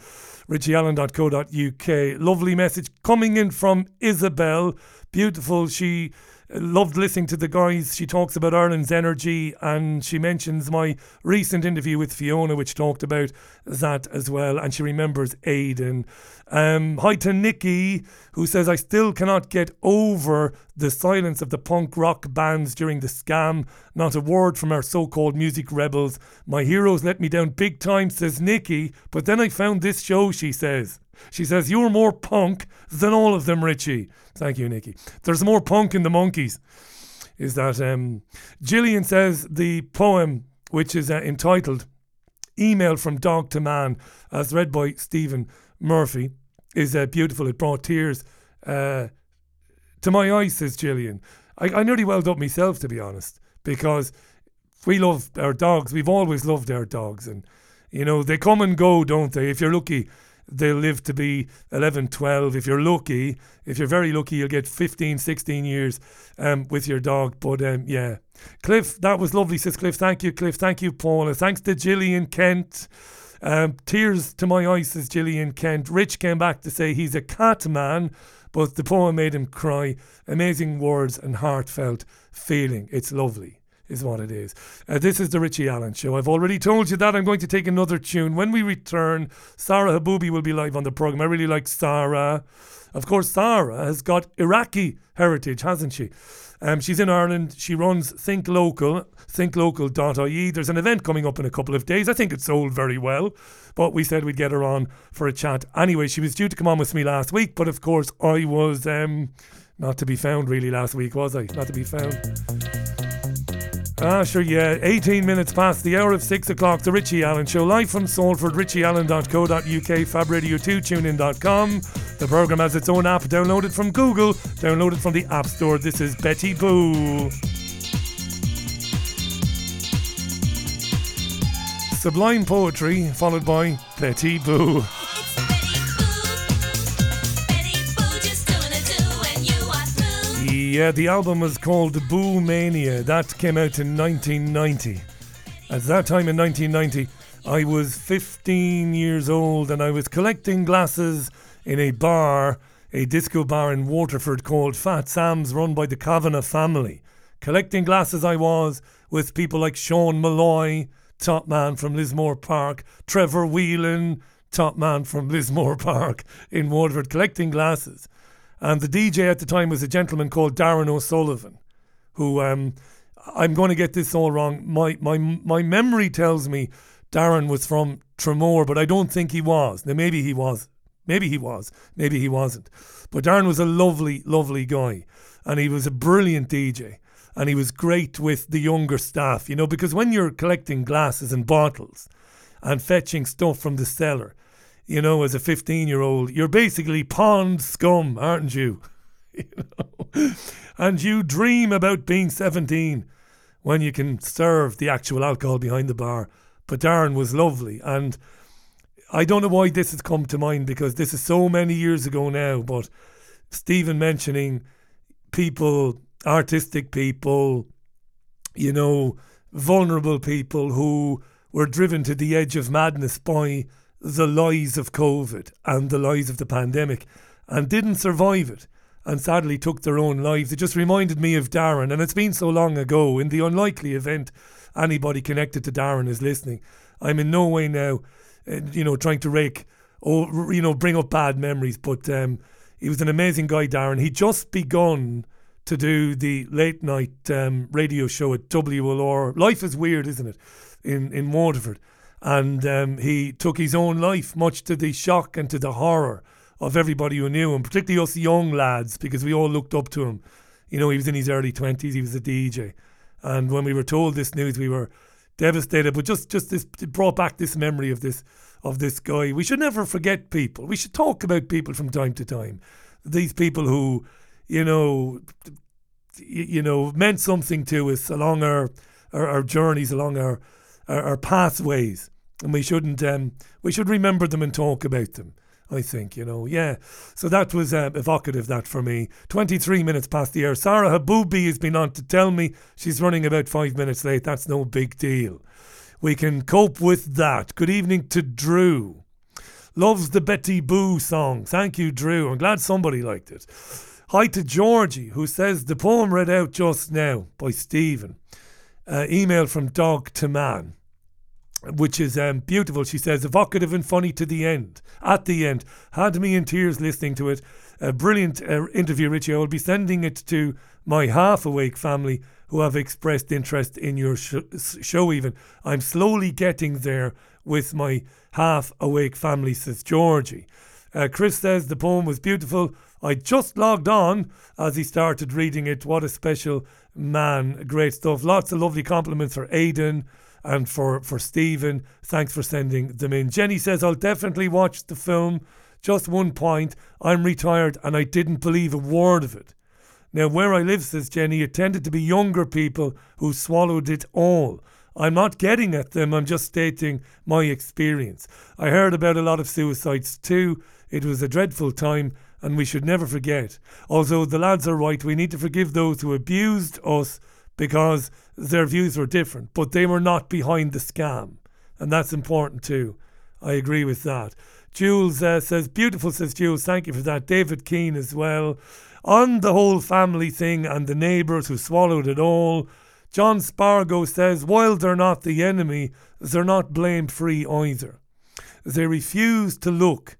richieallen.co.uk. Lovely message coming in from Isabel. Beautiful. She loved listening to the guys. She talks about Ireland's energy and she mentions my recent interview with Fiona, which talked about that as well. And she remembers Aidan. Um, hi to Nikki, who says, I still cannot get over the silence of the punk rock bands during the scam. Not a word from our so called music rebels. My heroes let me down big time, says Nikki. But then I found this show, she says. She says, You're more punk than all of them, Richie. Thank you, Nikki. There's more punk in the monkeys. Is that um, Gillian says the poem, which is uh, entitled Email from Dog to Man, as read by Stephen Murphy. is uh, beautiful. It brought tears uh, to my eyes, says Gillian. I, I nearly welled up myself, to be honest, because we love our dogs. We've always loved our dogs. And, you know, they come and go, don't they? If you're lucky, they'll live to be 11, 12. If you're lucky, if you're very lucky, you'll get 15, 16 years um, with your dog. But um, yeah. Cliff, that was lovely, says Cliff. Thank you, Cliff. Thank you, Paula. Thanks to Gillian Kent. Um, tears to my eyes, says Gillian Kent. Rich came back to say he's a cat man, but the poem made him cry. Amazing words and heartfelt feeling. It's lovely is what it is. Uh, this is the Richie Allen Show. I've already told you that. I'm going to take another tune. When we return, Sara Haboubi will be live on the program. I really like Sara. Of course, Sara has got Iraqi heritage, hasn't she? Um, she's in Ireland. She runs Think Local, thinklocal.ie. There's an event coming up in a couple of days. I think it sold very well, but we said we'd get her on for a chat. Anyway, she was due to come on with me last week, but of course, I was um, not to be found really last week, was I? Not to be found. Ah, sure, yeah. 18 minutes past the hour of 6 o'clock, The Richie Allen Show, live from Salford, richieallen.co.uk, fabradio2, tunein.com. The programme has its own app, downloaded from Google, downloaded from the App Store. This is Betty Boo. Sublime poetry, followed by Betty Boo. Yeah, the album was called Boomania. That came out in 1990. At that time in 1990, I was 15 years old and I was collecting glasses in a bar, a disco bar in Waterford called Fat Sam's, run by the Kavanagh family. Collecting glasses I was with people like Sean Malloy, top man from Lismore Park, Trevor Whelan, top man from Lismore Park in Waterford, collecting glasses. And the DJ at the time was a gentleman called Darren O'Sullivan, who um, I'm going to get this all wrong. My my my memory tells me Darren was from Tramore, but I don't think he was. Now maybe he was, maybe he was, maybe he wasn't. But Darren was a lovely, lovely guy, and he was a brilliant DJ, and he was great with the younger staff. You know, because when you're collecting glasses and bottles, and fetching stuff from the cellar you know, as a 15 year old, you're basically pond scum, aren't you? you know? And you dream about being 17 when you can serve the actual alcohol behind the bar. But Darren was lovely. And I don't know why this has come to mind because this is so many years ago now. But Stephen mentioning people, artistic people, you know, vulnerable people who were driven to the edge of madness by the lies of COVID and the lies of the pandemic and didn't survive it and sadly took their own lives. It just reminded me of Darren, and it's been so long ago. In the unlikely event anybody connected to Darren is listening, I'm in no way now, uh, you know, trying to rake or you know bring up bad memories. But um, he was an amazing guy, Darren. He just begun to do the late night um, radio show at WLR. Life is weird, isn't it? In in Waterford and um, he took his own life, much to the shock and to the horror of everybody who knew him, particularly us young lads, because we all looked up to him. You know, he was in his early 20s, he was a DJ. And when we were told this news, we were devastated. But just, just this brought back this memory of this of this guy. We should never forget people. We should talk about people from time to time. These people who, you know, you know, meant something to us along our our, our journeys, along our, our, our pathways and we shouldn't um, we should remember them and talk about them. I think you know, yeah. So that was uh, evocative. That for me. Twenty three minutes past the hour. Sara Haboubi has been on to tell me she's running about five minutes late. That's no big deal. We can cope with that. Good evening to Drew. Loves the Betty Boo song. Thank you, Drew. I'm glad somebody liked it. Hi to Georgie, who says the poem read out just now by Stephen. Uh, email from Dog to Man which is um, beautiful. She says, evocative and funny to the end. At the end, had me in tears listening to it. A brilliant uh, interview, Richie. I will be sending it to my half awake family who have expressed interest in your sh- show. Even I'm slowly getting there with my half awake family, says Georgie. Uh, Chris says the poem was beautiful. I just logged on as he started reading it. What a special man. Great stuff. Lots of lovely compliments for Aidan and for, for Stephen. Thanks for sending them in. Jenny says, I'll definitely watch the film. Just one point I'm retired and I didn't believe a word of it. Now, where I live, says Jenny, it tended to be younger people who swallowed it all. I'm not getting at them, I'm just stating my experience. I heard about a lot of suicides too. It was a dreadful time, and we should never forget. Although the lads are right, we need to forgive those who abused us because their views were different, but they were not behind the scam. And that's important too. I agree with that. Jules uh, says, beautiful, says Jules. Thank you for that. David Keane as well. On the whole family thing and the neighbours who swallowed it all, John Spargo says, while they're not the enemy, they're not blame free either. They refused to look.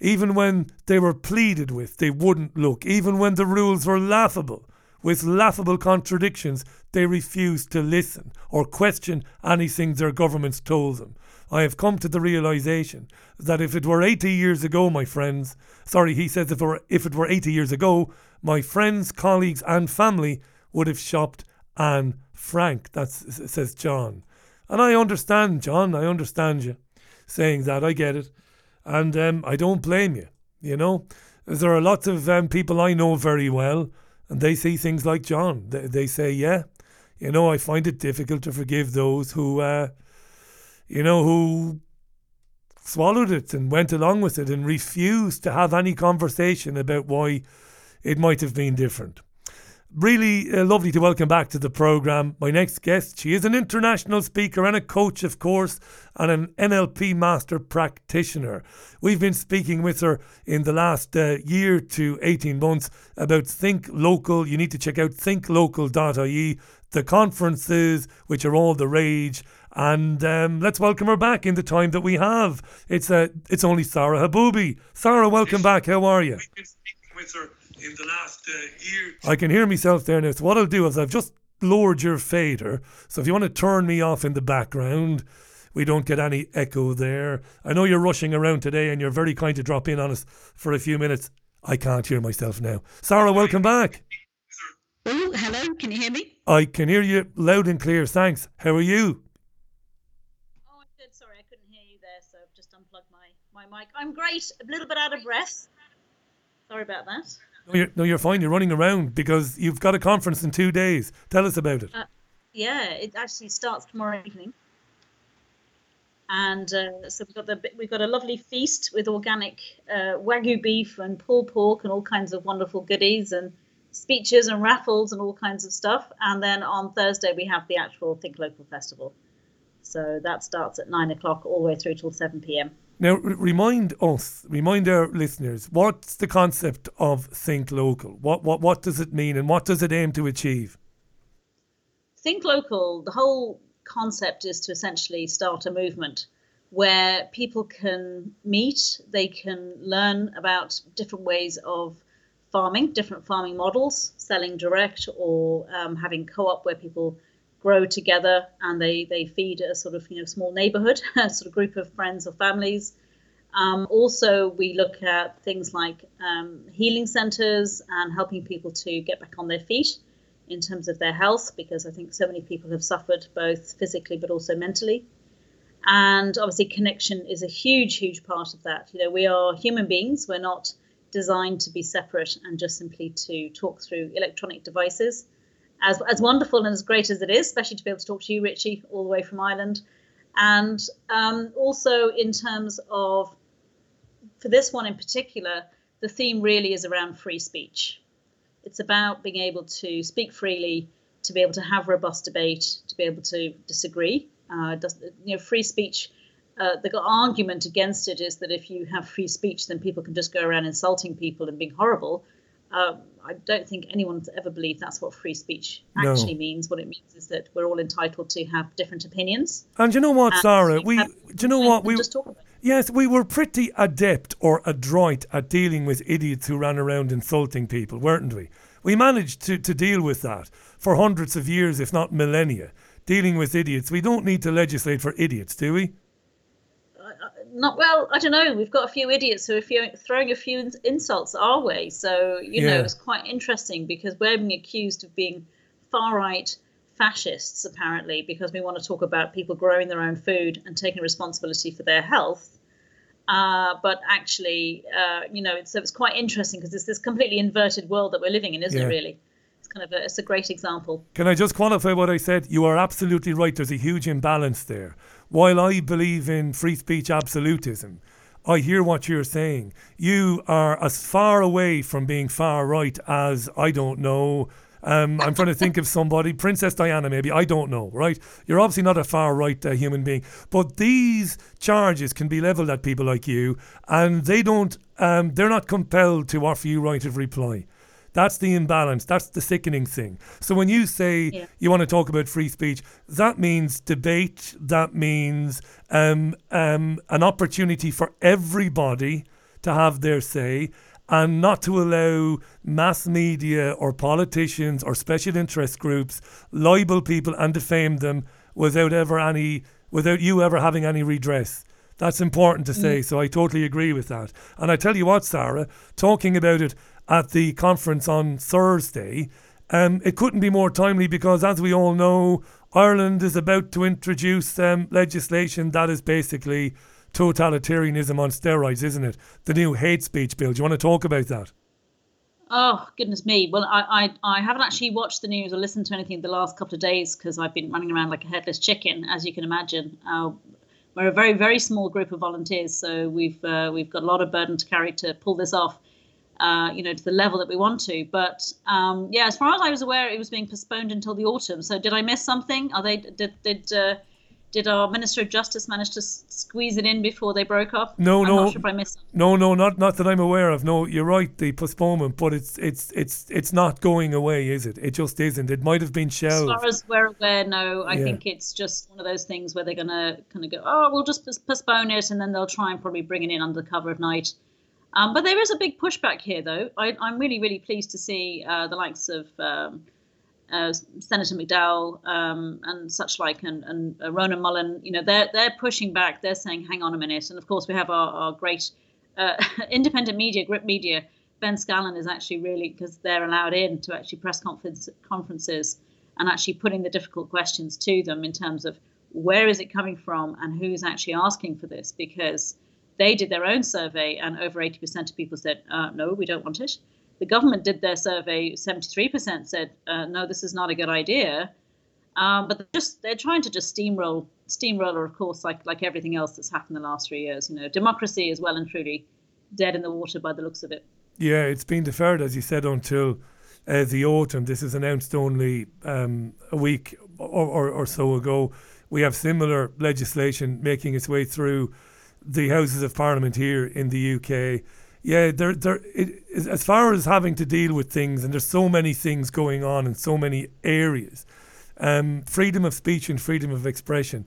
Even when they were pleaded with, they wouldn't look. Even when the rules were laughable, with laughable contradictions, they refused to listen or question anything their governments told them. I have come to the realization that if it were 80 years ago, my friends, sorry, he says if it were, if it were 80 years ago, my friends, colleagues, and family would have shopped Anne Frank. That says John. And I understand, John, I understand you saying that. I get it. And um, I don't blame you. You know, there are lots of um, people I know very well, and they see things like John. They, they say, yeah, you know, I find it difficult to forgive those who, uh, you know, who swallowed it and went along with it and refused to have any conversation about why it might have been different. Really uh, lovely to welcome back to the programme my next guest. She is an international speaker and a coach, of course, and an NLP master practitioner. We've been speaking with her in the last uh, year to 18 months about Think Local. You need to check out thinklocal.ie, the conferences, which are all the rage. And um, let's welcome her back in the time that we have. It's uh, it's only Sara Haboubi. Sara, welcome back. How are you? with her in the last uh, year. I can hear myself there now. So what I'll do is I've just lowered your fader. So if you want to turn me off in the background, we don't get any echo there. I know you're rushing around today and you're very kind to drop in on us for a few minutes. I can't hear myself now. Sara, welcome back. Oh, hello. Can you hear me? I can hear you loud and clear. Thanks. How are you? Oh, I'm good. Sorry, I couldn't hear you there, so I've just unplugged my, my mic. I'm great. A little bit out of breath. Sorry about that. No you're, no, you're fine. You're running around because you've got a conference in two days. Tell us about it. Uh, yeah, it actually starts tomorrow evening, and uh, so we've got the we've got a lovely feast with organic uh, wagyu beef and pulled pork and all kinds of wonderful goodies and speeches and raffles and all kinds of stuff. And then on Thursday we have the actual Think Local festival. So that starts at nine o'clock all the way through till seven p.m. Now, remind us, remind our listeners, what's the concept of Think Local? What, what, what does it mean and what does it aim to achieve? Think Local, the whole concept is to essentially start a movement where people can meet, they can learn about different ways of farming, different farming models, selling direct or um, having co op where people grow together and they, they feed a sort of you know small neighborhood, a sort of group of friends or families. Um, also, we look at things like um, healing centers and helping people to get back on their feet in terms of their health, because I think so many people have suffered both physically but also mentally. And obviously, connection is a huge, huge part of that. You know, we are human beings. We're not designed to be separate and just simply to talk through electronic devices as, as wonderful and as great as it is, especially to be able to talk to you, Richie, all the way from Ireland. And um, also in terms of, for this one in particular, the theme really is around free speech. It's about being able to speak freely, to be able to have robust debate, to be able to disagree. Uh, does, you know, free speech. Uh, the argument against it is that if you have free speech, then people can just go around insulting people and being horrible. Um, I don't think anyone's ever believed that's what free speech actually no. means. What it means is that we're all entitled to have different opinions. And you know what, Sara? We, do you know what we? Yes, we were pretty adept or adroit at dealing with idiots who ran around insulting people, weren't we? We managed to, to deal with that for hundreds of years, if not millennia. Dealing with idiots. We don't need to legislate for idiots, do we? Not well. I don't know. We've got a few idiots who are throwing a few insults our way. So you yeah. know, it's quite interesting because we're being accused of being far right fascists apparently because we want to talk about people growing their own food and taking responsibility for their health. Uh, but actually, uh, you know, it's, so it's quite interesting because it's this completely inverted world that we're living in, isn't Yeah. it? Really, it's kind of a, it's a great example. Can I just qualify what I said? You are absolutely right. There's a huge imbalance there. While I believe in free speech absolutism, I hear what you're saying. You are as far away from being far right as, I don't know, um, I'm trying to think of somebody, Princess Diana, maybe. I don't know, right? You're obviously not a far right uh, human being. But these charges can be leveled at people like you, and they don't, um, they're not compelled to offer you right of reply. That's the imbalance. That's the sickening thing. So when you say Yeah. you want to talk about free speech, that means debate. That means um, um, an opportunity for everybody to have their say, and not to allow mass media or politicians or special interest groups libel people and defame them without ever any, without you ever having any redress. That's important to say. Mm. So I totally agree with that. And I tell you what, Sara, talking about it at the conference on Thursday, um, it couldn't be more timely because, as we all know, Ireland is about to introduce um, legislation that is basically totalitarianism on steroids, isn't it? The new hate speech bill. Do you want to talk about that? Oh goodness me! Well, I, I I haven't actually watched the news or listened to anything the last couple of days because I've been running around like a headless chicken, as you can imagine. Uh, we're a very very small group of volunteers, so we've uh, we've got a lot of burden to carry to pull this off. Uh, you know, to the level that we want to. But um, yeah, as far as I was aware, it was being postponed until the autumn. So did I miss something? Are they did did uh, did our Minister of Justice manage to s- squeeze it in before they broke up? No, I'm no, not sure if I missed. something. no, no, not not that I'm aware of. No, you're right. The postponement, but it's it's it's it's not going away, is it? It just isn't. It might have been shelved. As far as we're aware, no. I Yeah. think it's just one of those things where they're going to kind of go, oh, we'll just postpone it, and then they'll try and probably bring it in under the cover of night. Um, but there is a big pushback here, though. I, I'm really, really pleased to see uh, the likes of um, uh, Senator McDowell um, and such like, and, and uh, Ronan Mullen. You know, they're they're pushing back. They're saying, hang on a minute. And of course, we have our, our great uh, independent media, Gript Media. Ben Scallan is actually really because they're allowed in to actually press conference, conferences and actually putting the difficult questions to them in terms of where is it coming from and who's actually asking for this because they did their own survey and over 80% of people said uh, no we don't want it the government did their survey 73% said uh, no this is not a good idea um, but they're just they're trying to just steamroll steamroller of course like like everything else that's happened in the last three years you know democracy is well and truly dead in the water by the looks of it Yeah, it's been deferred, as you said, until uh, the autumn. This is announced only um, a week or, or, or so ago. We have similar legislation making its way through the Houses of Parliament here in the UK. Yeah, there, there. It, as far as having to deal with things, and there's so many things going on in so many areas. Um, freedom of speech and freedom of expression.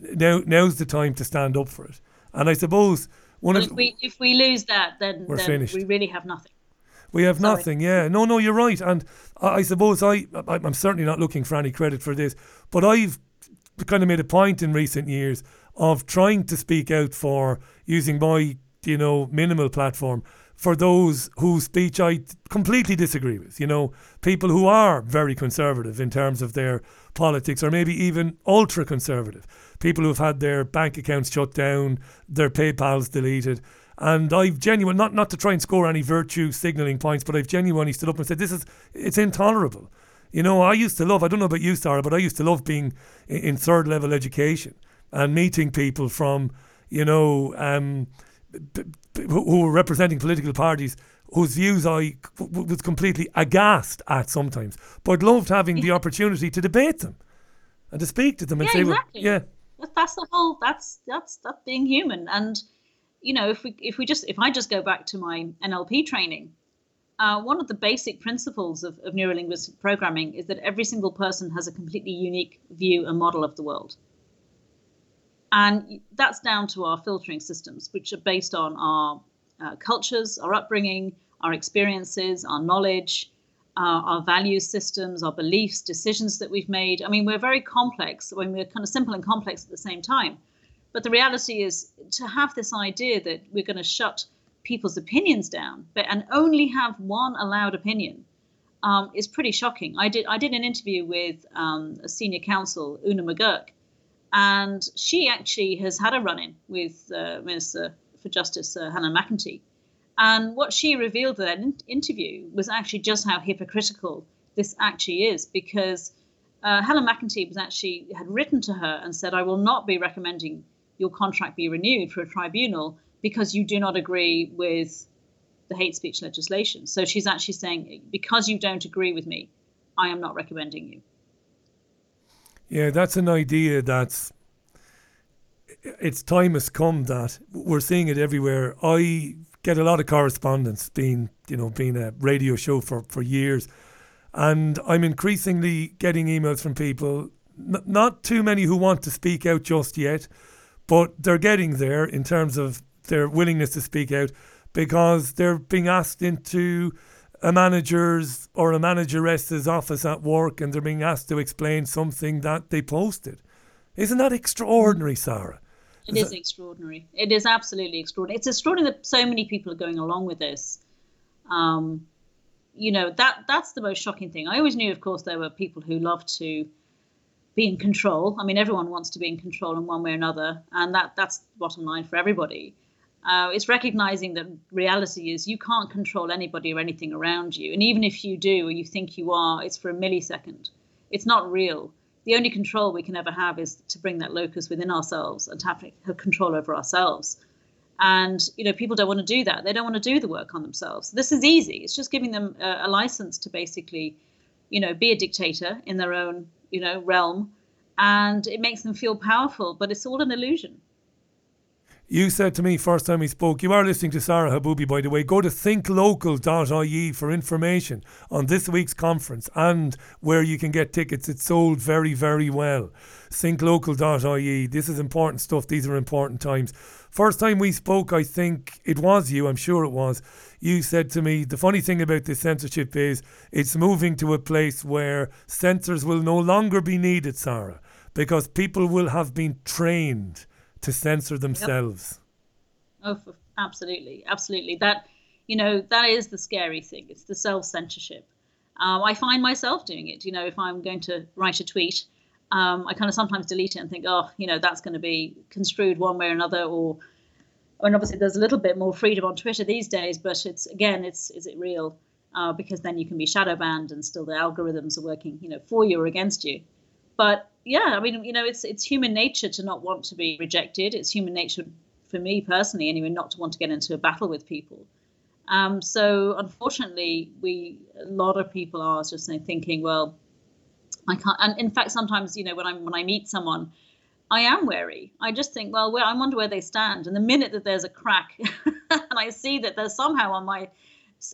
Now, now's the time to stand up for it. And I suppose one Well, of if we if we lose that then, We're then finished. we really have nothing We have Sorry. nothing, yeah. No, no, you're right. And I, I suppose I, I, I'm certainly not looking for any credit for this, but I've kind of made a point in recent years of trying to speak out for using my, you know, minimal platform for those whose speech I completely disagree with. You know, people who are very conservative in terms of their politics, or maybe even ultra conservative. People who've had their bank accounts shut down, their PayPal's deleted. And I've genuine not not to try and score any virtue signaling points, but I've genuinely stood up and said this is it's intolerable. You know, I used to love I don't know about you, Sara, but I used to love being in, in third level education and meeting people from, you know, um, b- b- who were representing political parties whose views I w- was completely aghast at sometimes, but loved having the opportunity to debate them and to speak to them and yeah say, well, exactly. yeah, that's, the whole that's that's that's being human. And you know if we if we just if i just go back to my nlp training uh, one of the basic principles of, of neurolinguistic programming is that every single person has a completely unique view and model of the world and that's down to our filtering systems which are based on our uh, cultures our upbringing our experiences our knowledge uh, our value systems, our beliefs, decisions that we've made. I mean, we're very complex. I mean, we're kind of simple and complex at the same time. But the reality is to have this idea that we're going to shut people's opinions down but, and only have one allowed opinion um, is pretty shocking. I did I did an interview with um, a senior counsel, Una McGurk, and she actually has had a run-in with uh, Minister for Justice uh, Helen McEntee. And what she revealed in that interview was actually just how hypocritical this actually is, because uh, Helen McEntee was actually had written to her and said, "I will not be recommending your contract be renewed for a tribunal because you do not agree with the hate speech legislation." So she's actually saying, because you don't agree with me, I am not recommending you. Yeah, that's an idea that's its time has come that we're seeing it everywhere. I get a lot of correspondence being you know being a radio show for, for years and I'm increasingly getting emails from people n- not too many who want to speak out just yet but they're getting there in terms of their willingness to speak out because they're being asked into a manager's or a manageress's office at work and they're being asked to explain something that they posted. Isn't that extraordinary, Sara? It is, is extraordinary. It is absolutely extraordinary. It's extraordinary that so many people are going along with this. Um, you know that that's the most shocking thing. I always knew, of course, there were people who love to be in control. I mean, everyone wants to be in control in one way or another, and that that's the bottom line for everybody. Uh, it's recognizing that reality is you can't control anybody or anything around you. And even if you do or you think you are, it's for a millisecond. It's not real. The only control we can ever have is to bring that locus within ourselves and to have control over ourselves. And you know, people don't want to do that. They don't want to do the work on themselves. This is easy. It's just giving them a, a license to basically, you know, be a dictator in their own, you know, realm, and it makes them feel powerful. But it's all an illusion. You said to me first time we spoke, you are listening to Sara Haboubi, by the way. Go to thinklocal.ie for information on this week's conference and where you can get tickets. It's sold very, very well. Thinklocal.ie. This is important stuff. These are important times. First time we spoke, I think it was you, I'm sure it was. You said to me, the funny thing about this censorship is it's moving to a place where censors will no longer be needed, Sara, because people will have been trained to censor themselves. Yep. Oh, absolutely, absolutely. That you know that is the scary thing. It's the self censorship. Um, I find myself doing it. You know, if I'm going to write a tweet, um, I kind of sometimes delete it and think, oh, you know, that's going to be construed one way or another, or and obviously there's a little bit more freedom on Twitter these days, but it's again, it's is it real? Uh, because then you can be shadow banned and still the algorithms are working, you know, for you or against you. But yeah, I mean, you know, it's it's human nature to not want to be rejected. It's human nature for me personally, anyway, not to want to get into a battle with people. Um, so unfortunately, we a lot of people are just thinking, well, I can't. And in fact, sometimes you know when I when I meet someone, I am wary. I just think, well, where, I wonder where they stand. And the minute that there's a crack, and I see that they're somehow on my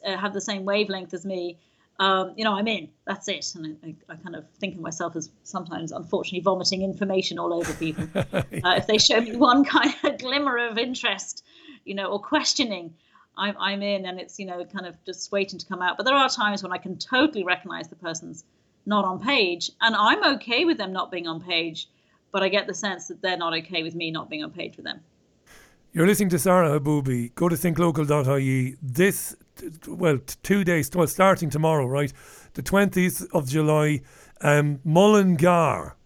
uh, have the same wavelength as me, um, you know, I'm in. That's it. And I, I, kind of think of myself as sometimes, unfortunately, vomiting information all over people. uh, if they show me one kind of glimmer of interest, you know, or questioning, I'm, I'm in, and it's you know, kind of just waiting to come out. But there are times when I can totally recognise the person's not on page, and I'm okay with them not being on page, but I get the sense that they're not okay with me not being on page with them. You're listening to Sara Haboubi. Go to thinklocal.ie. This well, two days, well, starting tomorrow, right? The 20th of July, um, Mullingar.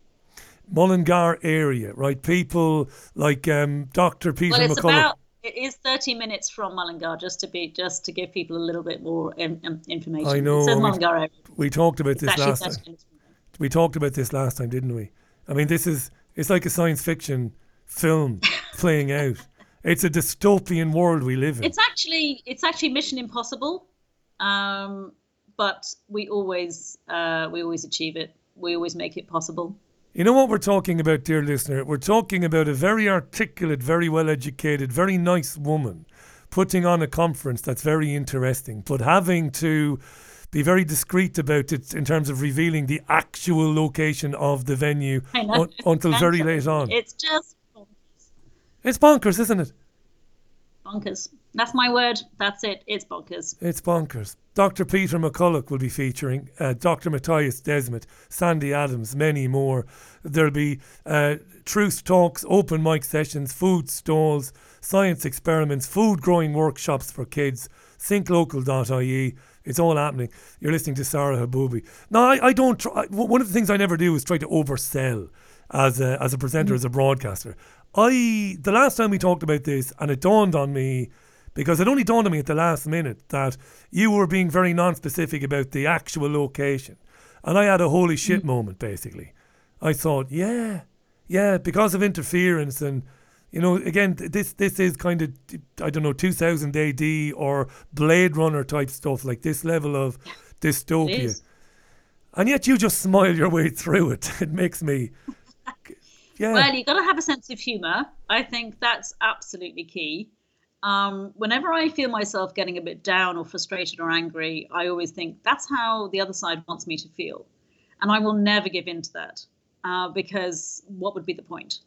Mullingar area, right? People like um, Dr. Peter well, McCullough. About, it is 30 minutes from Mullingar, just to be just to give people a little bit more in, in, information. I know. We, Mullingar area. we talked about It's this last time. We talked about this last time, didn't we? I mean, this is it's like a science fiction film playing out. It's a dystopian world we live in. It's actually it's actually Mission Impossible, um, but we always uh, we always achieve it. We always make it possible. You know what we're talking about, dear listener? We're talking about a very articulate, very well educated, very nice woman putting on a conference that's very interesting, but having to be very discreet about it in terms of revealing the actual location of the venue un- until very late on. It's just It's bonkers, isn't it? bonkers. That's my word. That's it. It's bonkers. It's bonkers. Dr. Peter McCullough will be featuring, uh, Dr. Matthias Desmet, Sandy Adams, many more. There'll be uh, truth talks, open mic sessions, food stalls, science experiments, food growing workshops for kids. Thinklocal.ie. It's all happening. You're listening to Sara Haboubi. Now, I, I don't try, one of the things I never do is try to oversell as a, as a presenter, as a broadcaster. I the last time we talked about this, and it dawned on me because it only dawned on me at the last minute that you were being very non-specific about the actual location, and I had a holy shit mm. moment basically. I thought, yeah, yeah, because of interference and you know, again, this this is kind of I don't know 2000 AD or Blade Runner type stuff, like this level of dystopia. And yet you just smile your way through it. It makes me. Yeah. Well, you've got to have a sense of humour. I think that's absolutely key. Um, whenever I feel myself getting a bit down or frustrated or angry, I always think that's how the other side wants me to feel. And I will never give in to that uh, because what would be the point?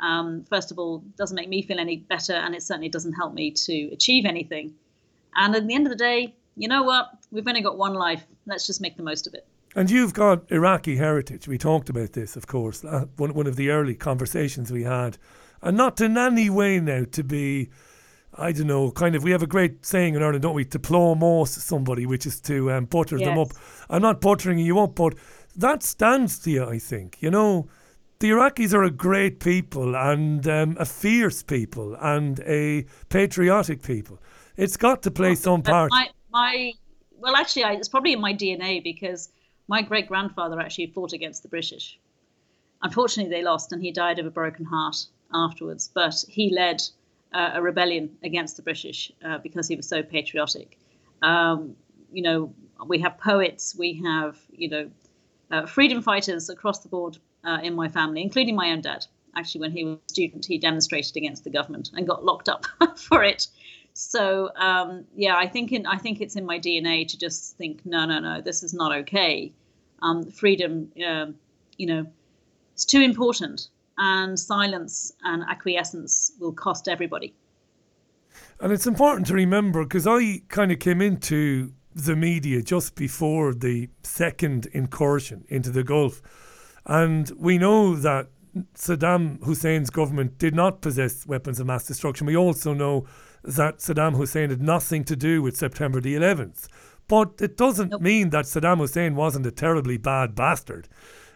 Um, first of all, doesn't make me feel any better, and it certainly doesn't help me to achieve anything. And at the end of the day, you know what? We've only got one life. Let's just make the most of it. And you've got Iraqi heritage. We talked about this, of course, uh, one, one of the early conversations we had. And not in any way now to be, I don't know, kind of, we have a great saying in Ireland, don't we? To plow somebody, which is to um, butter yes. them up. I'm not buttering you up, but that stands to you, I think. You know, the Iraqis are a great people and um, a fierce people and a patriotic people. It's got to play some part. My, my well, actually, I, it's probably in my DNA because my great grandfather actually fought against the British. Unfortunately, they lost, and he died of a broken heart afterwards. But he led uh, a rebellion against the British uh, because he was so patriotic. Um, you know, we have poets, we have you know, uh, freedom fighters across the board uh, in my family, including my own dad. Actually, when he was a student, he demonstrated against the government and got locked up for it. So um, yeah, I think in I think it's in my DNA to just think, no, no, no, this is not okay. Um, freedom, um, you know, it's too important, and silence and acquiescence will cost everybody. And it's important to remember because I kind of came into the media just before the second incursion into the Gulf, and we know that Saddam Hussein's government did not possess weapons of mass destruction. We also know that Saddam Hussein had nothing to do with September the 11th. But it doesn't nope. mean that Saddam Hussein wasn't a terribly bad bastard.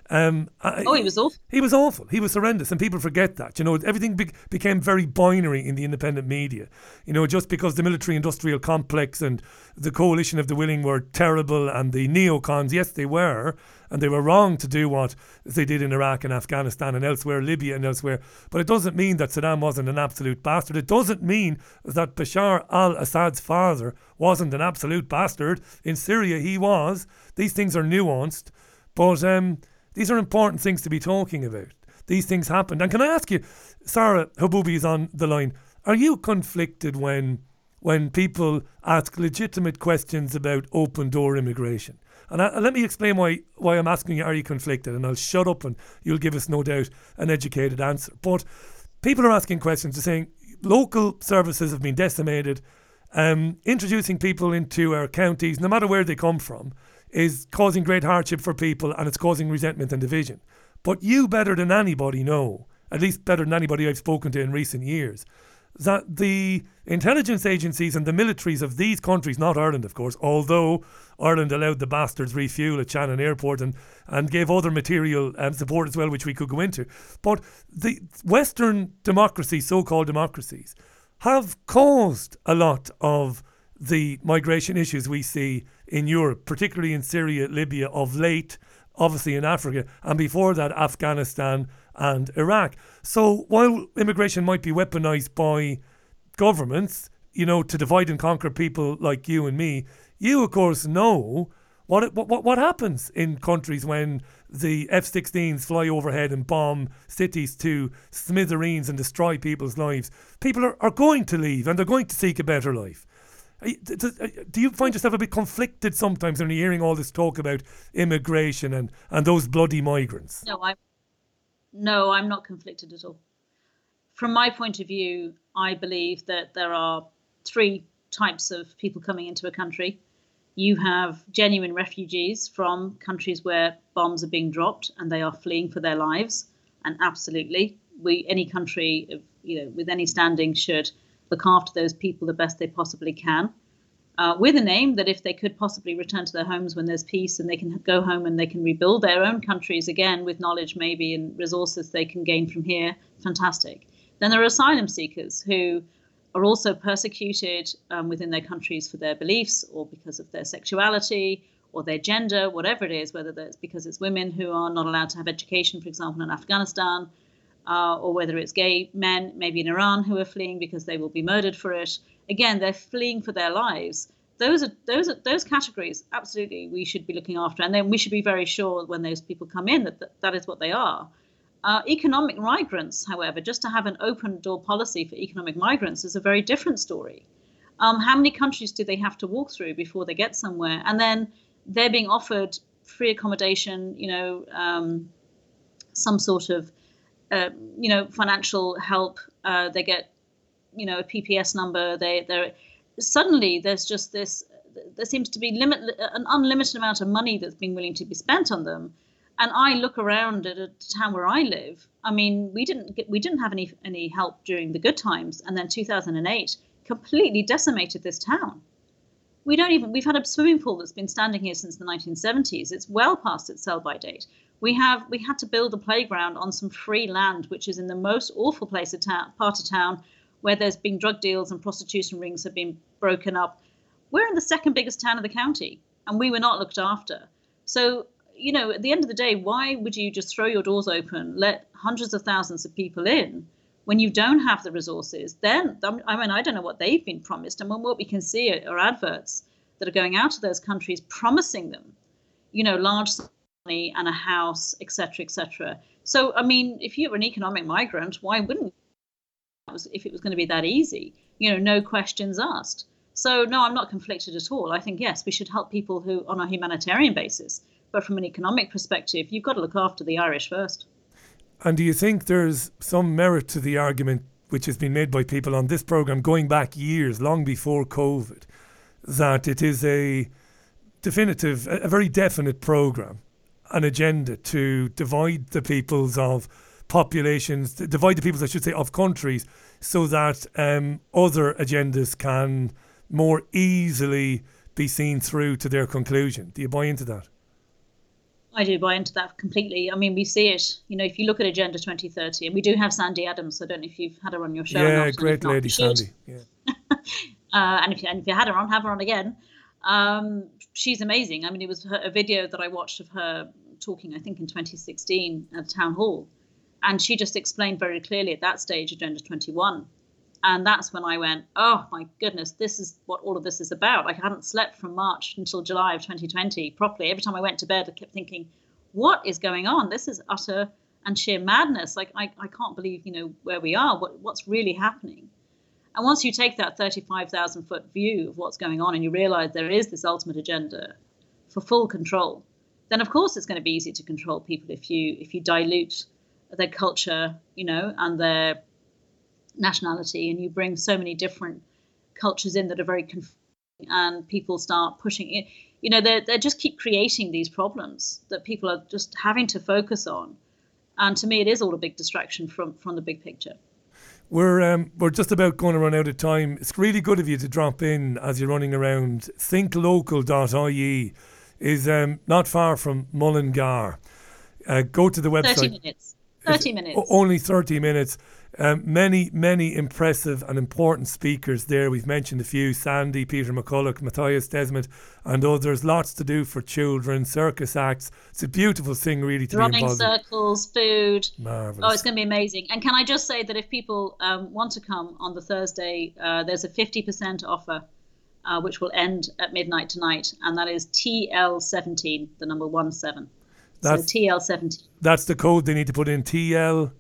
Um, oh, he was awful. He was awful. He was horrendous, and people forget that. You know, everything be- became very binary in the independent media. You know, just because the military-industrial complex and the coalition of the willing were terrible, and the neocons, yes, they were, and they were wrong to do what they did in Iraq and Afghanistan and elsewhere, Libya and elsewhere. But it doesn't mean that Saddam wasn't an absolute bastard. It doesn't mean that Bashar al-Assad's father wasn't an absolute bastard. In Syria, he was. These things are nuanced, but. Um, these are important things to be talking about. These things happened. And can I ask you, Sara Haboubi is on the line. Are you conflicted when when people ask legitimate questions about open door immigration? And I, let me explain why why I'm asking you, are you conflicted? And I'll shut up and you'll give us no doubt an educated answer. But people are asking questions, they're saying local services have been decimated, um, introducing people into our counties, no matter where they come from, is causing great hardship for people and it's causing resentment and division. But you, better than anybody, know, at least better than anybody I've spoken to in recent years, that the intelligence agencies and the militaries of these countries, not Ireland, of course, although Ireland allowed the bastards refuel at Shannon Airport and, and gave other material um, support as well, which we could go into. But the Western democracies, so called democracies, have caused a lot of the migration issues we see in Europe, particularly in Syria, Libya, of late, obviously in Africa, and before that, Afghanistan and Iraq. So while immigration might be weaponized by governments, you know, to divide and conquer people like you and me, you, of course, know what, what, what happens in countries when the F 16s fly overhead and bomb cities to smithereens and destroy people's lives. People are, are going to leave and they're going to seek a better life. Uh, do you find yourself a bit conflicted sometimes when you're hearing all this talk about immigration and, and those bloody migrants? No, I'm no, I'm not conflicted at all. From my point of view, I believe that there are three types of people coming into a country. You have genuine refugees from countries where bombs are being dropped and they are fleeing for their lives. And absolutely, we any country, you know, with any standing should look after those people the best they possibly can. uh, with an aim that if they could possibly return to their homes when there's peace and they can go home and they can rebuild their own countries again with knowledge maybe and resources they can gain from here, fantastic. Then there are asylum seekers who are also persecuted um, within their countries for their beliefs or because of their sexuality or their gender, whatever it is, whether that's because it's women who are not allowed to have education, for example, in Afghanistan, uh, or whether it's gay men, maybe in Iran, who are fleeing because they will be murdered for it. Again, they're fleeing for their lives. Those are those are those categories. Absolutely, we should be looking after, and then we should be very sure when those people come in that that, is what they are. Uh, economic migrants, however, just to have an open door policy for economic migrants is a very different story. Um, how many countries do they have to walk through before they get somewhere? And then they're being offered free accommodation, you know, um, some sort of, uh, you know, financial help. Uh, they get, you know, a PPS number. They they suddenly there's just this. There seems to be limit an unlimited amount of money that's being willing to be spent on them and I look around at a town where I live. I mean, we didn't get, we didn't have any any help during the good times, and then 2008 completely decimated this town. We don't even we've had a swimming pool that's been standing here since the 1970s. It's well past its sell by date. We have we had to build a playground on some free land, which is in the most awful place of town, part of town, where there's been drug deals and prostitution rings have been broken up. We're in the second biggest town of the county, and we were not looked after. So you know, at the end of the day, why would you just throw your doors open, let hundreds of thousands of people in when you don't have the resources? Then, I mean, I don't know what they've been promised. And what we can see are adverts that are going out to those countries promising them, you know, large money and a house, etc., etc. So, I mean, if you were an economic migrant, why wouldn't if it was going to be that easy? You know, no questions asked. So, no, I'm not conflicted at all. I think yes, we should help people who, on a humanitarian basis, but from an economic perspective, you've got to look after the Irish first. And do you think there's some merit to the argument which has been made by people on this programme going back years, long before COVID, that it is a definitive, a very definite programme, an agenda to divide the peoples of populations, divide the peoples, I should say, of countries, so that um, other agendas can more easily be seen through to their conclusion. Do you buy into that? I do buy into that completely. I mean, we see it. You know, if you look at Agenda 2030, and we do have Sandy Adams. I don't know if you've had her on your show. Yeah, great lady, Sandy. Yeah. uh, and if you, and if you had her on, have her on again. Um, she's amazing. I mean, it was her, a video that I watched of her talking, I think, in 2016 at a town hall, and she just explained very clearly at that stage, Agenda 21, and that's when I went, oh my goodness, this is what all of this is about. I hadn't slept from March until July of 2020 properly. Every time I went to bed, I kept thinking, what is going on? This is utter and sheer madness. Like, I, I can't believe, you know, where we are, what, what's really happening. And once you take that 35,000 foot view of what's going on and you realize there is this ultimate agenda for full control, then of course it's going to be easy to control people if you if you dilute their culture, you know, and their nationality and you bring so many different cultures in that are very confusing and people start pushing it you know they they just keep creating these problems that people are just having to focus on. And to me it is all a big distraction from from the big picture we're um, we're just about going to run out of time. It's really good of you to drop in as you're running around. Thinklocal.ie is um, not far from Mullingar. Uh, go to the website. Thirty minutes. Thirty minutes. Only thirty minutes. Um, many, many impressive and important speakers there. We've mentioned a few Sandy, Peter McCullough, Matthias Desmet, and others. Lots to do for children, circus acts. It's a beautiful thing, really, to Running be involved circles, food. Marvelous. Oh, it's going to be amazing. And can I just say that if people um, want to come on the Thursday, uh, there's a 50% offer. Uh, which will end at midnight tonight, and that is TL17, the number one seven. That's, so TL17. That's the code they need to put in. TL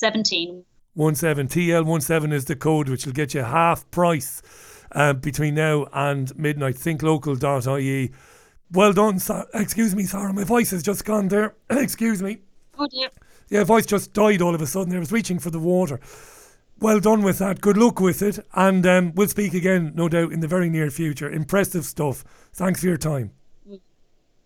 17. 17 TL17 is the code which will get you half price uh, between now and midnight. Thinklocal.ie. Well done. So- excuse me, Sara. My voice has just gone there. excuse me. Oh dear. Yeah, voice just died all of a sudden. I was reaching for the water. Well done with that. Good luck with it. And um, we'll speak again, no doubt, in the very near future. Impressive stuff. Thanks for your time.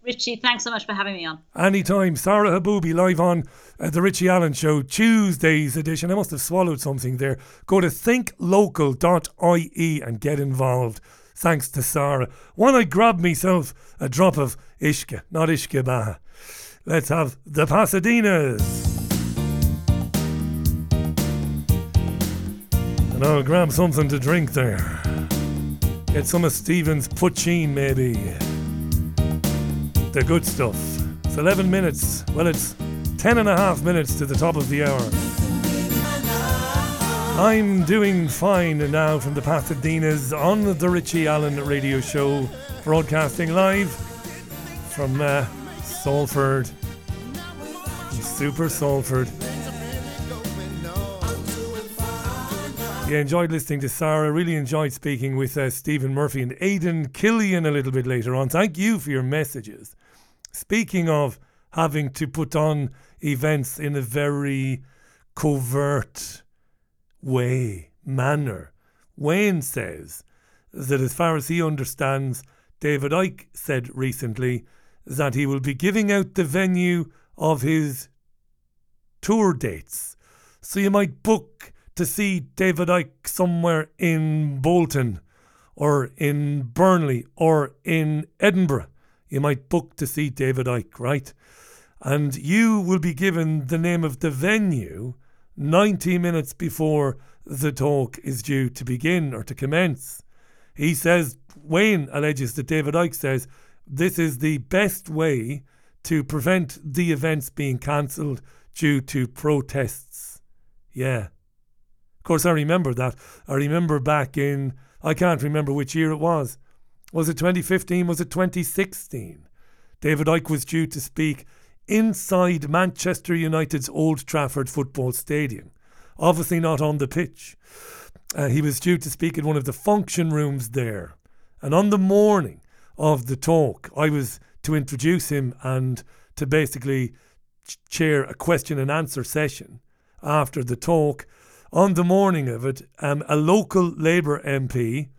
Richie, thanks so much for having me on. Anytime. Sara Haboubi live on uh, the Richie Allen Show, Tuesday's edition. I must have swallowed something there. Go to thinklocal.ie and get involved. thanks to Sara. When I grab myself a drop of Ishka, not Ishka Baha. Let's have the Pasadenas. And I'll grab something to drink there. Get some of Stephen's poitín, maybe. The good stuff. It's 11 minutes. Well, it's 10 and a half minutes to the top of the hour. I'm doing fine now from the Pasadenas on the Richie Allen radio show, broadcasting live from uh, Salford, Super Salford. Yeah, enjoyed listening to Sara. Really enjoyed speaking with uh, Stephen Murphy and Aidan Killian a little bit later on. Thank you for your messages. Speaking of having to put on events in a very covert way, manner, Wayne says that as far as he understands, David Icke said recently that he will be giving out the venue of his tour dates. So you might book to see David Icke somewhere in Bolton or in Burnley or in Edinburgh. You might book to see David Icke, right? And you will be given the name of the venue 90 minutes before the talk is due to begin or to commence. He says, Wayne alleges that David Icke says this is the best way to prevent the events being cancelled due to protests. Yeah. Of course, I remember that. I remember back in, I can't remember which year it was. Was it 2015? Was it 2016? David Icke was due to speak inside Manchester United's Old Trafford football stadium. Obviously, not on the pitch. Uh, he was due to speak in one of the function rooms there. And on the morning of the talk, I was to introduce him and to basically chair a question and answer session after the talk on the morning of it, um, a local Labour MP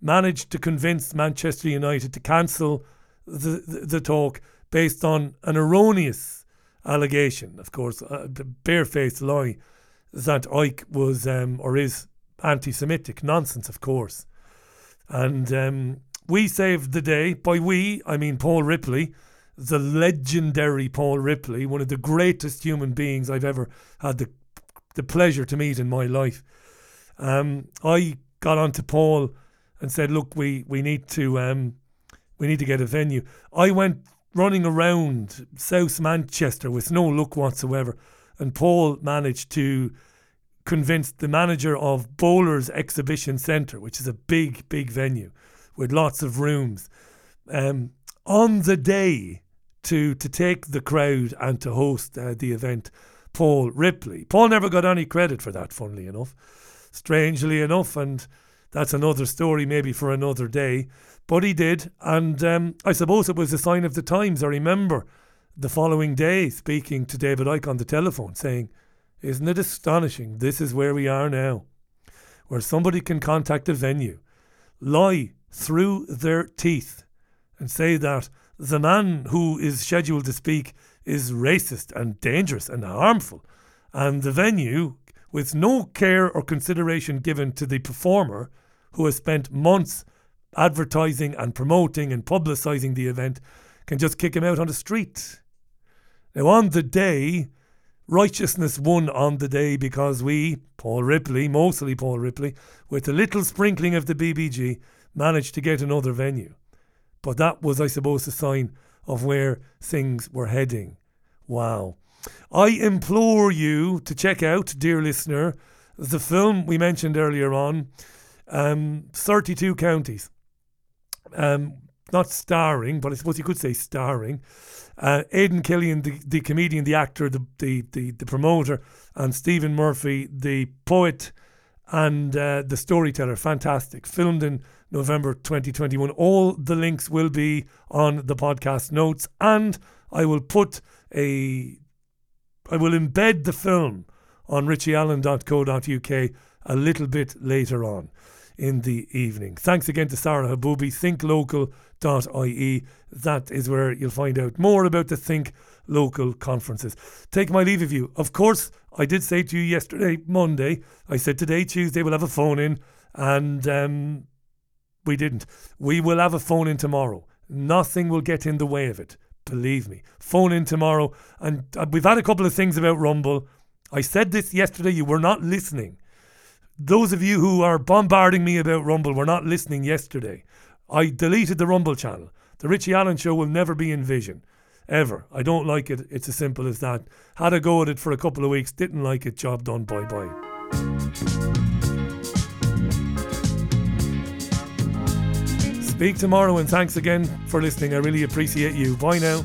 managed to convince Manchester United to cancel the, the, the talk based on an erroneous allegation, of course, uh, the barefaced lie that Icke was um, or is anti Semitic. Nonsense, of course. And um, we saved the day. By we, I mean Paul Ripley, the legendary Paul Ripley, one of the greatest human beings I've ever had the the pleasure to meet in my life. Um, I got on to Paul and said, "Look, we we need to um, we need to get a venue." I went running around South Manchester with no luck whatsoever, and Paul managed to convince the manager of Bowlers Exhibition Centre, which is a big, big venue with lots of rooms, um, on the day to to take the crowd and to host uh, the event. Paul Ripley. Paul never got any credit for that, funnily enough. Strangely enough, and that's another story maybe for another day. But he did, and um, I suppose it was a sign of the times. I remember the following day speaking to David Icke on the telephone saying, Isn't it astonishing? This is where we are now, where somebody can contact a venue, lie through their teeth, and say that the man who is scheduled to speak is racist and dangerous and harmful, and the venue, with no care or consideration given to the performer who has spent months advertising and promoting and publicising the event, can just kick him out on the street. Now, on the day, righteousness won on the day because we, Paul Ripley, mostly Paul Ripley, with a little sprinkling of the BBG, managed to get another venue. But that was, I suppose, a sign of where things were heading. Wow. I implore you to check out, dear listener, the film we mentioned earlier on, um, 32 Counties. Um, not starring, but I suppose you could say starring. Uh, Aidan Killian, the, the comedian, the actor, the, the, the, the promoter, and Stephen Murphy, the poet and uh, the storyteller. Fantastic. Filmed in November 2021. All the links will be on the podcast notes, and I will put a. I will embed the film on richieallen.co.uk a little bit later on in the evening. Thanks again to Sara Haboubi, thinklocal.ie. That is where you'll find out more about the Think Local conferences. Take my leave of you. Of course, I did say to you yesterday, Monday, I said today, Tuesday, we'll have a phone in and um, We didn't. We will have a phone in tomorrow. Nothing will get in the way of it. Believe me. Phone in tomorrow. And uh, we've had a couple of things about Rumble. I said this yesterday. You were not listening. Those of you who are bombarding me about Rumble were not listening yesterday. I deleted the Rumble channel. The Richie Allen show will never be in vision. Ever. I don't like it. It's as simple as that. Had a go at it for a couple of weeks. Didn't like it. Job done. Bye bye. Speak tomorrow and thanks again for listening. I really appreciate you. Bye now.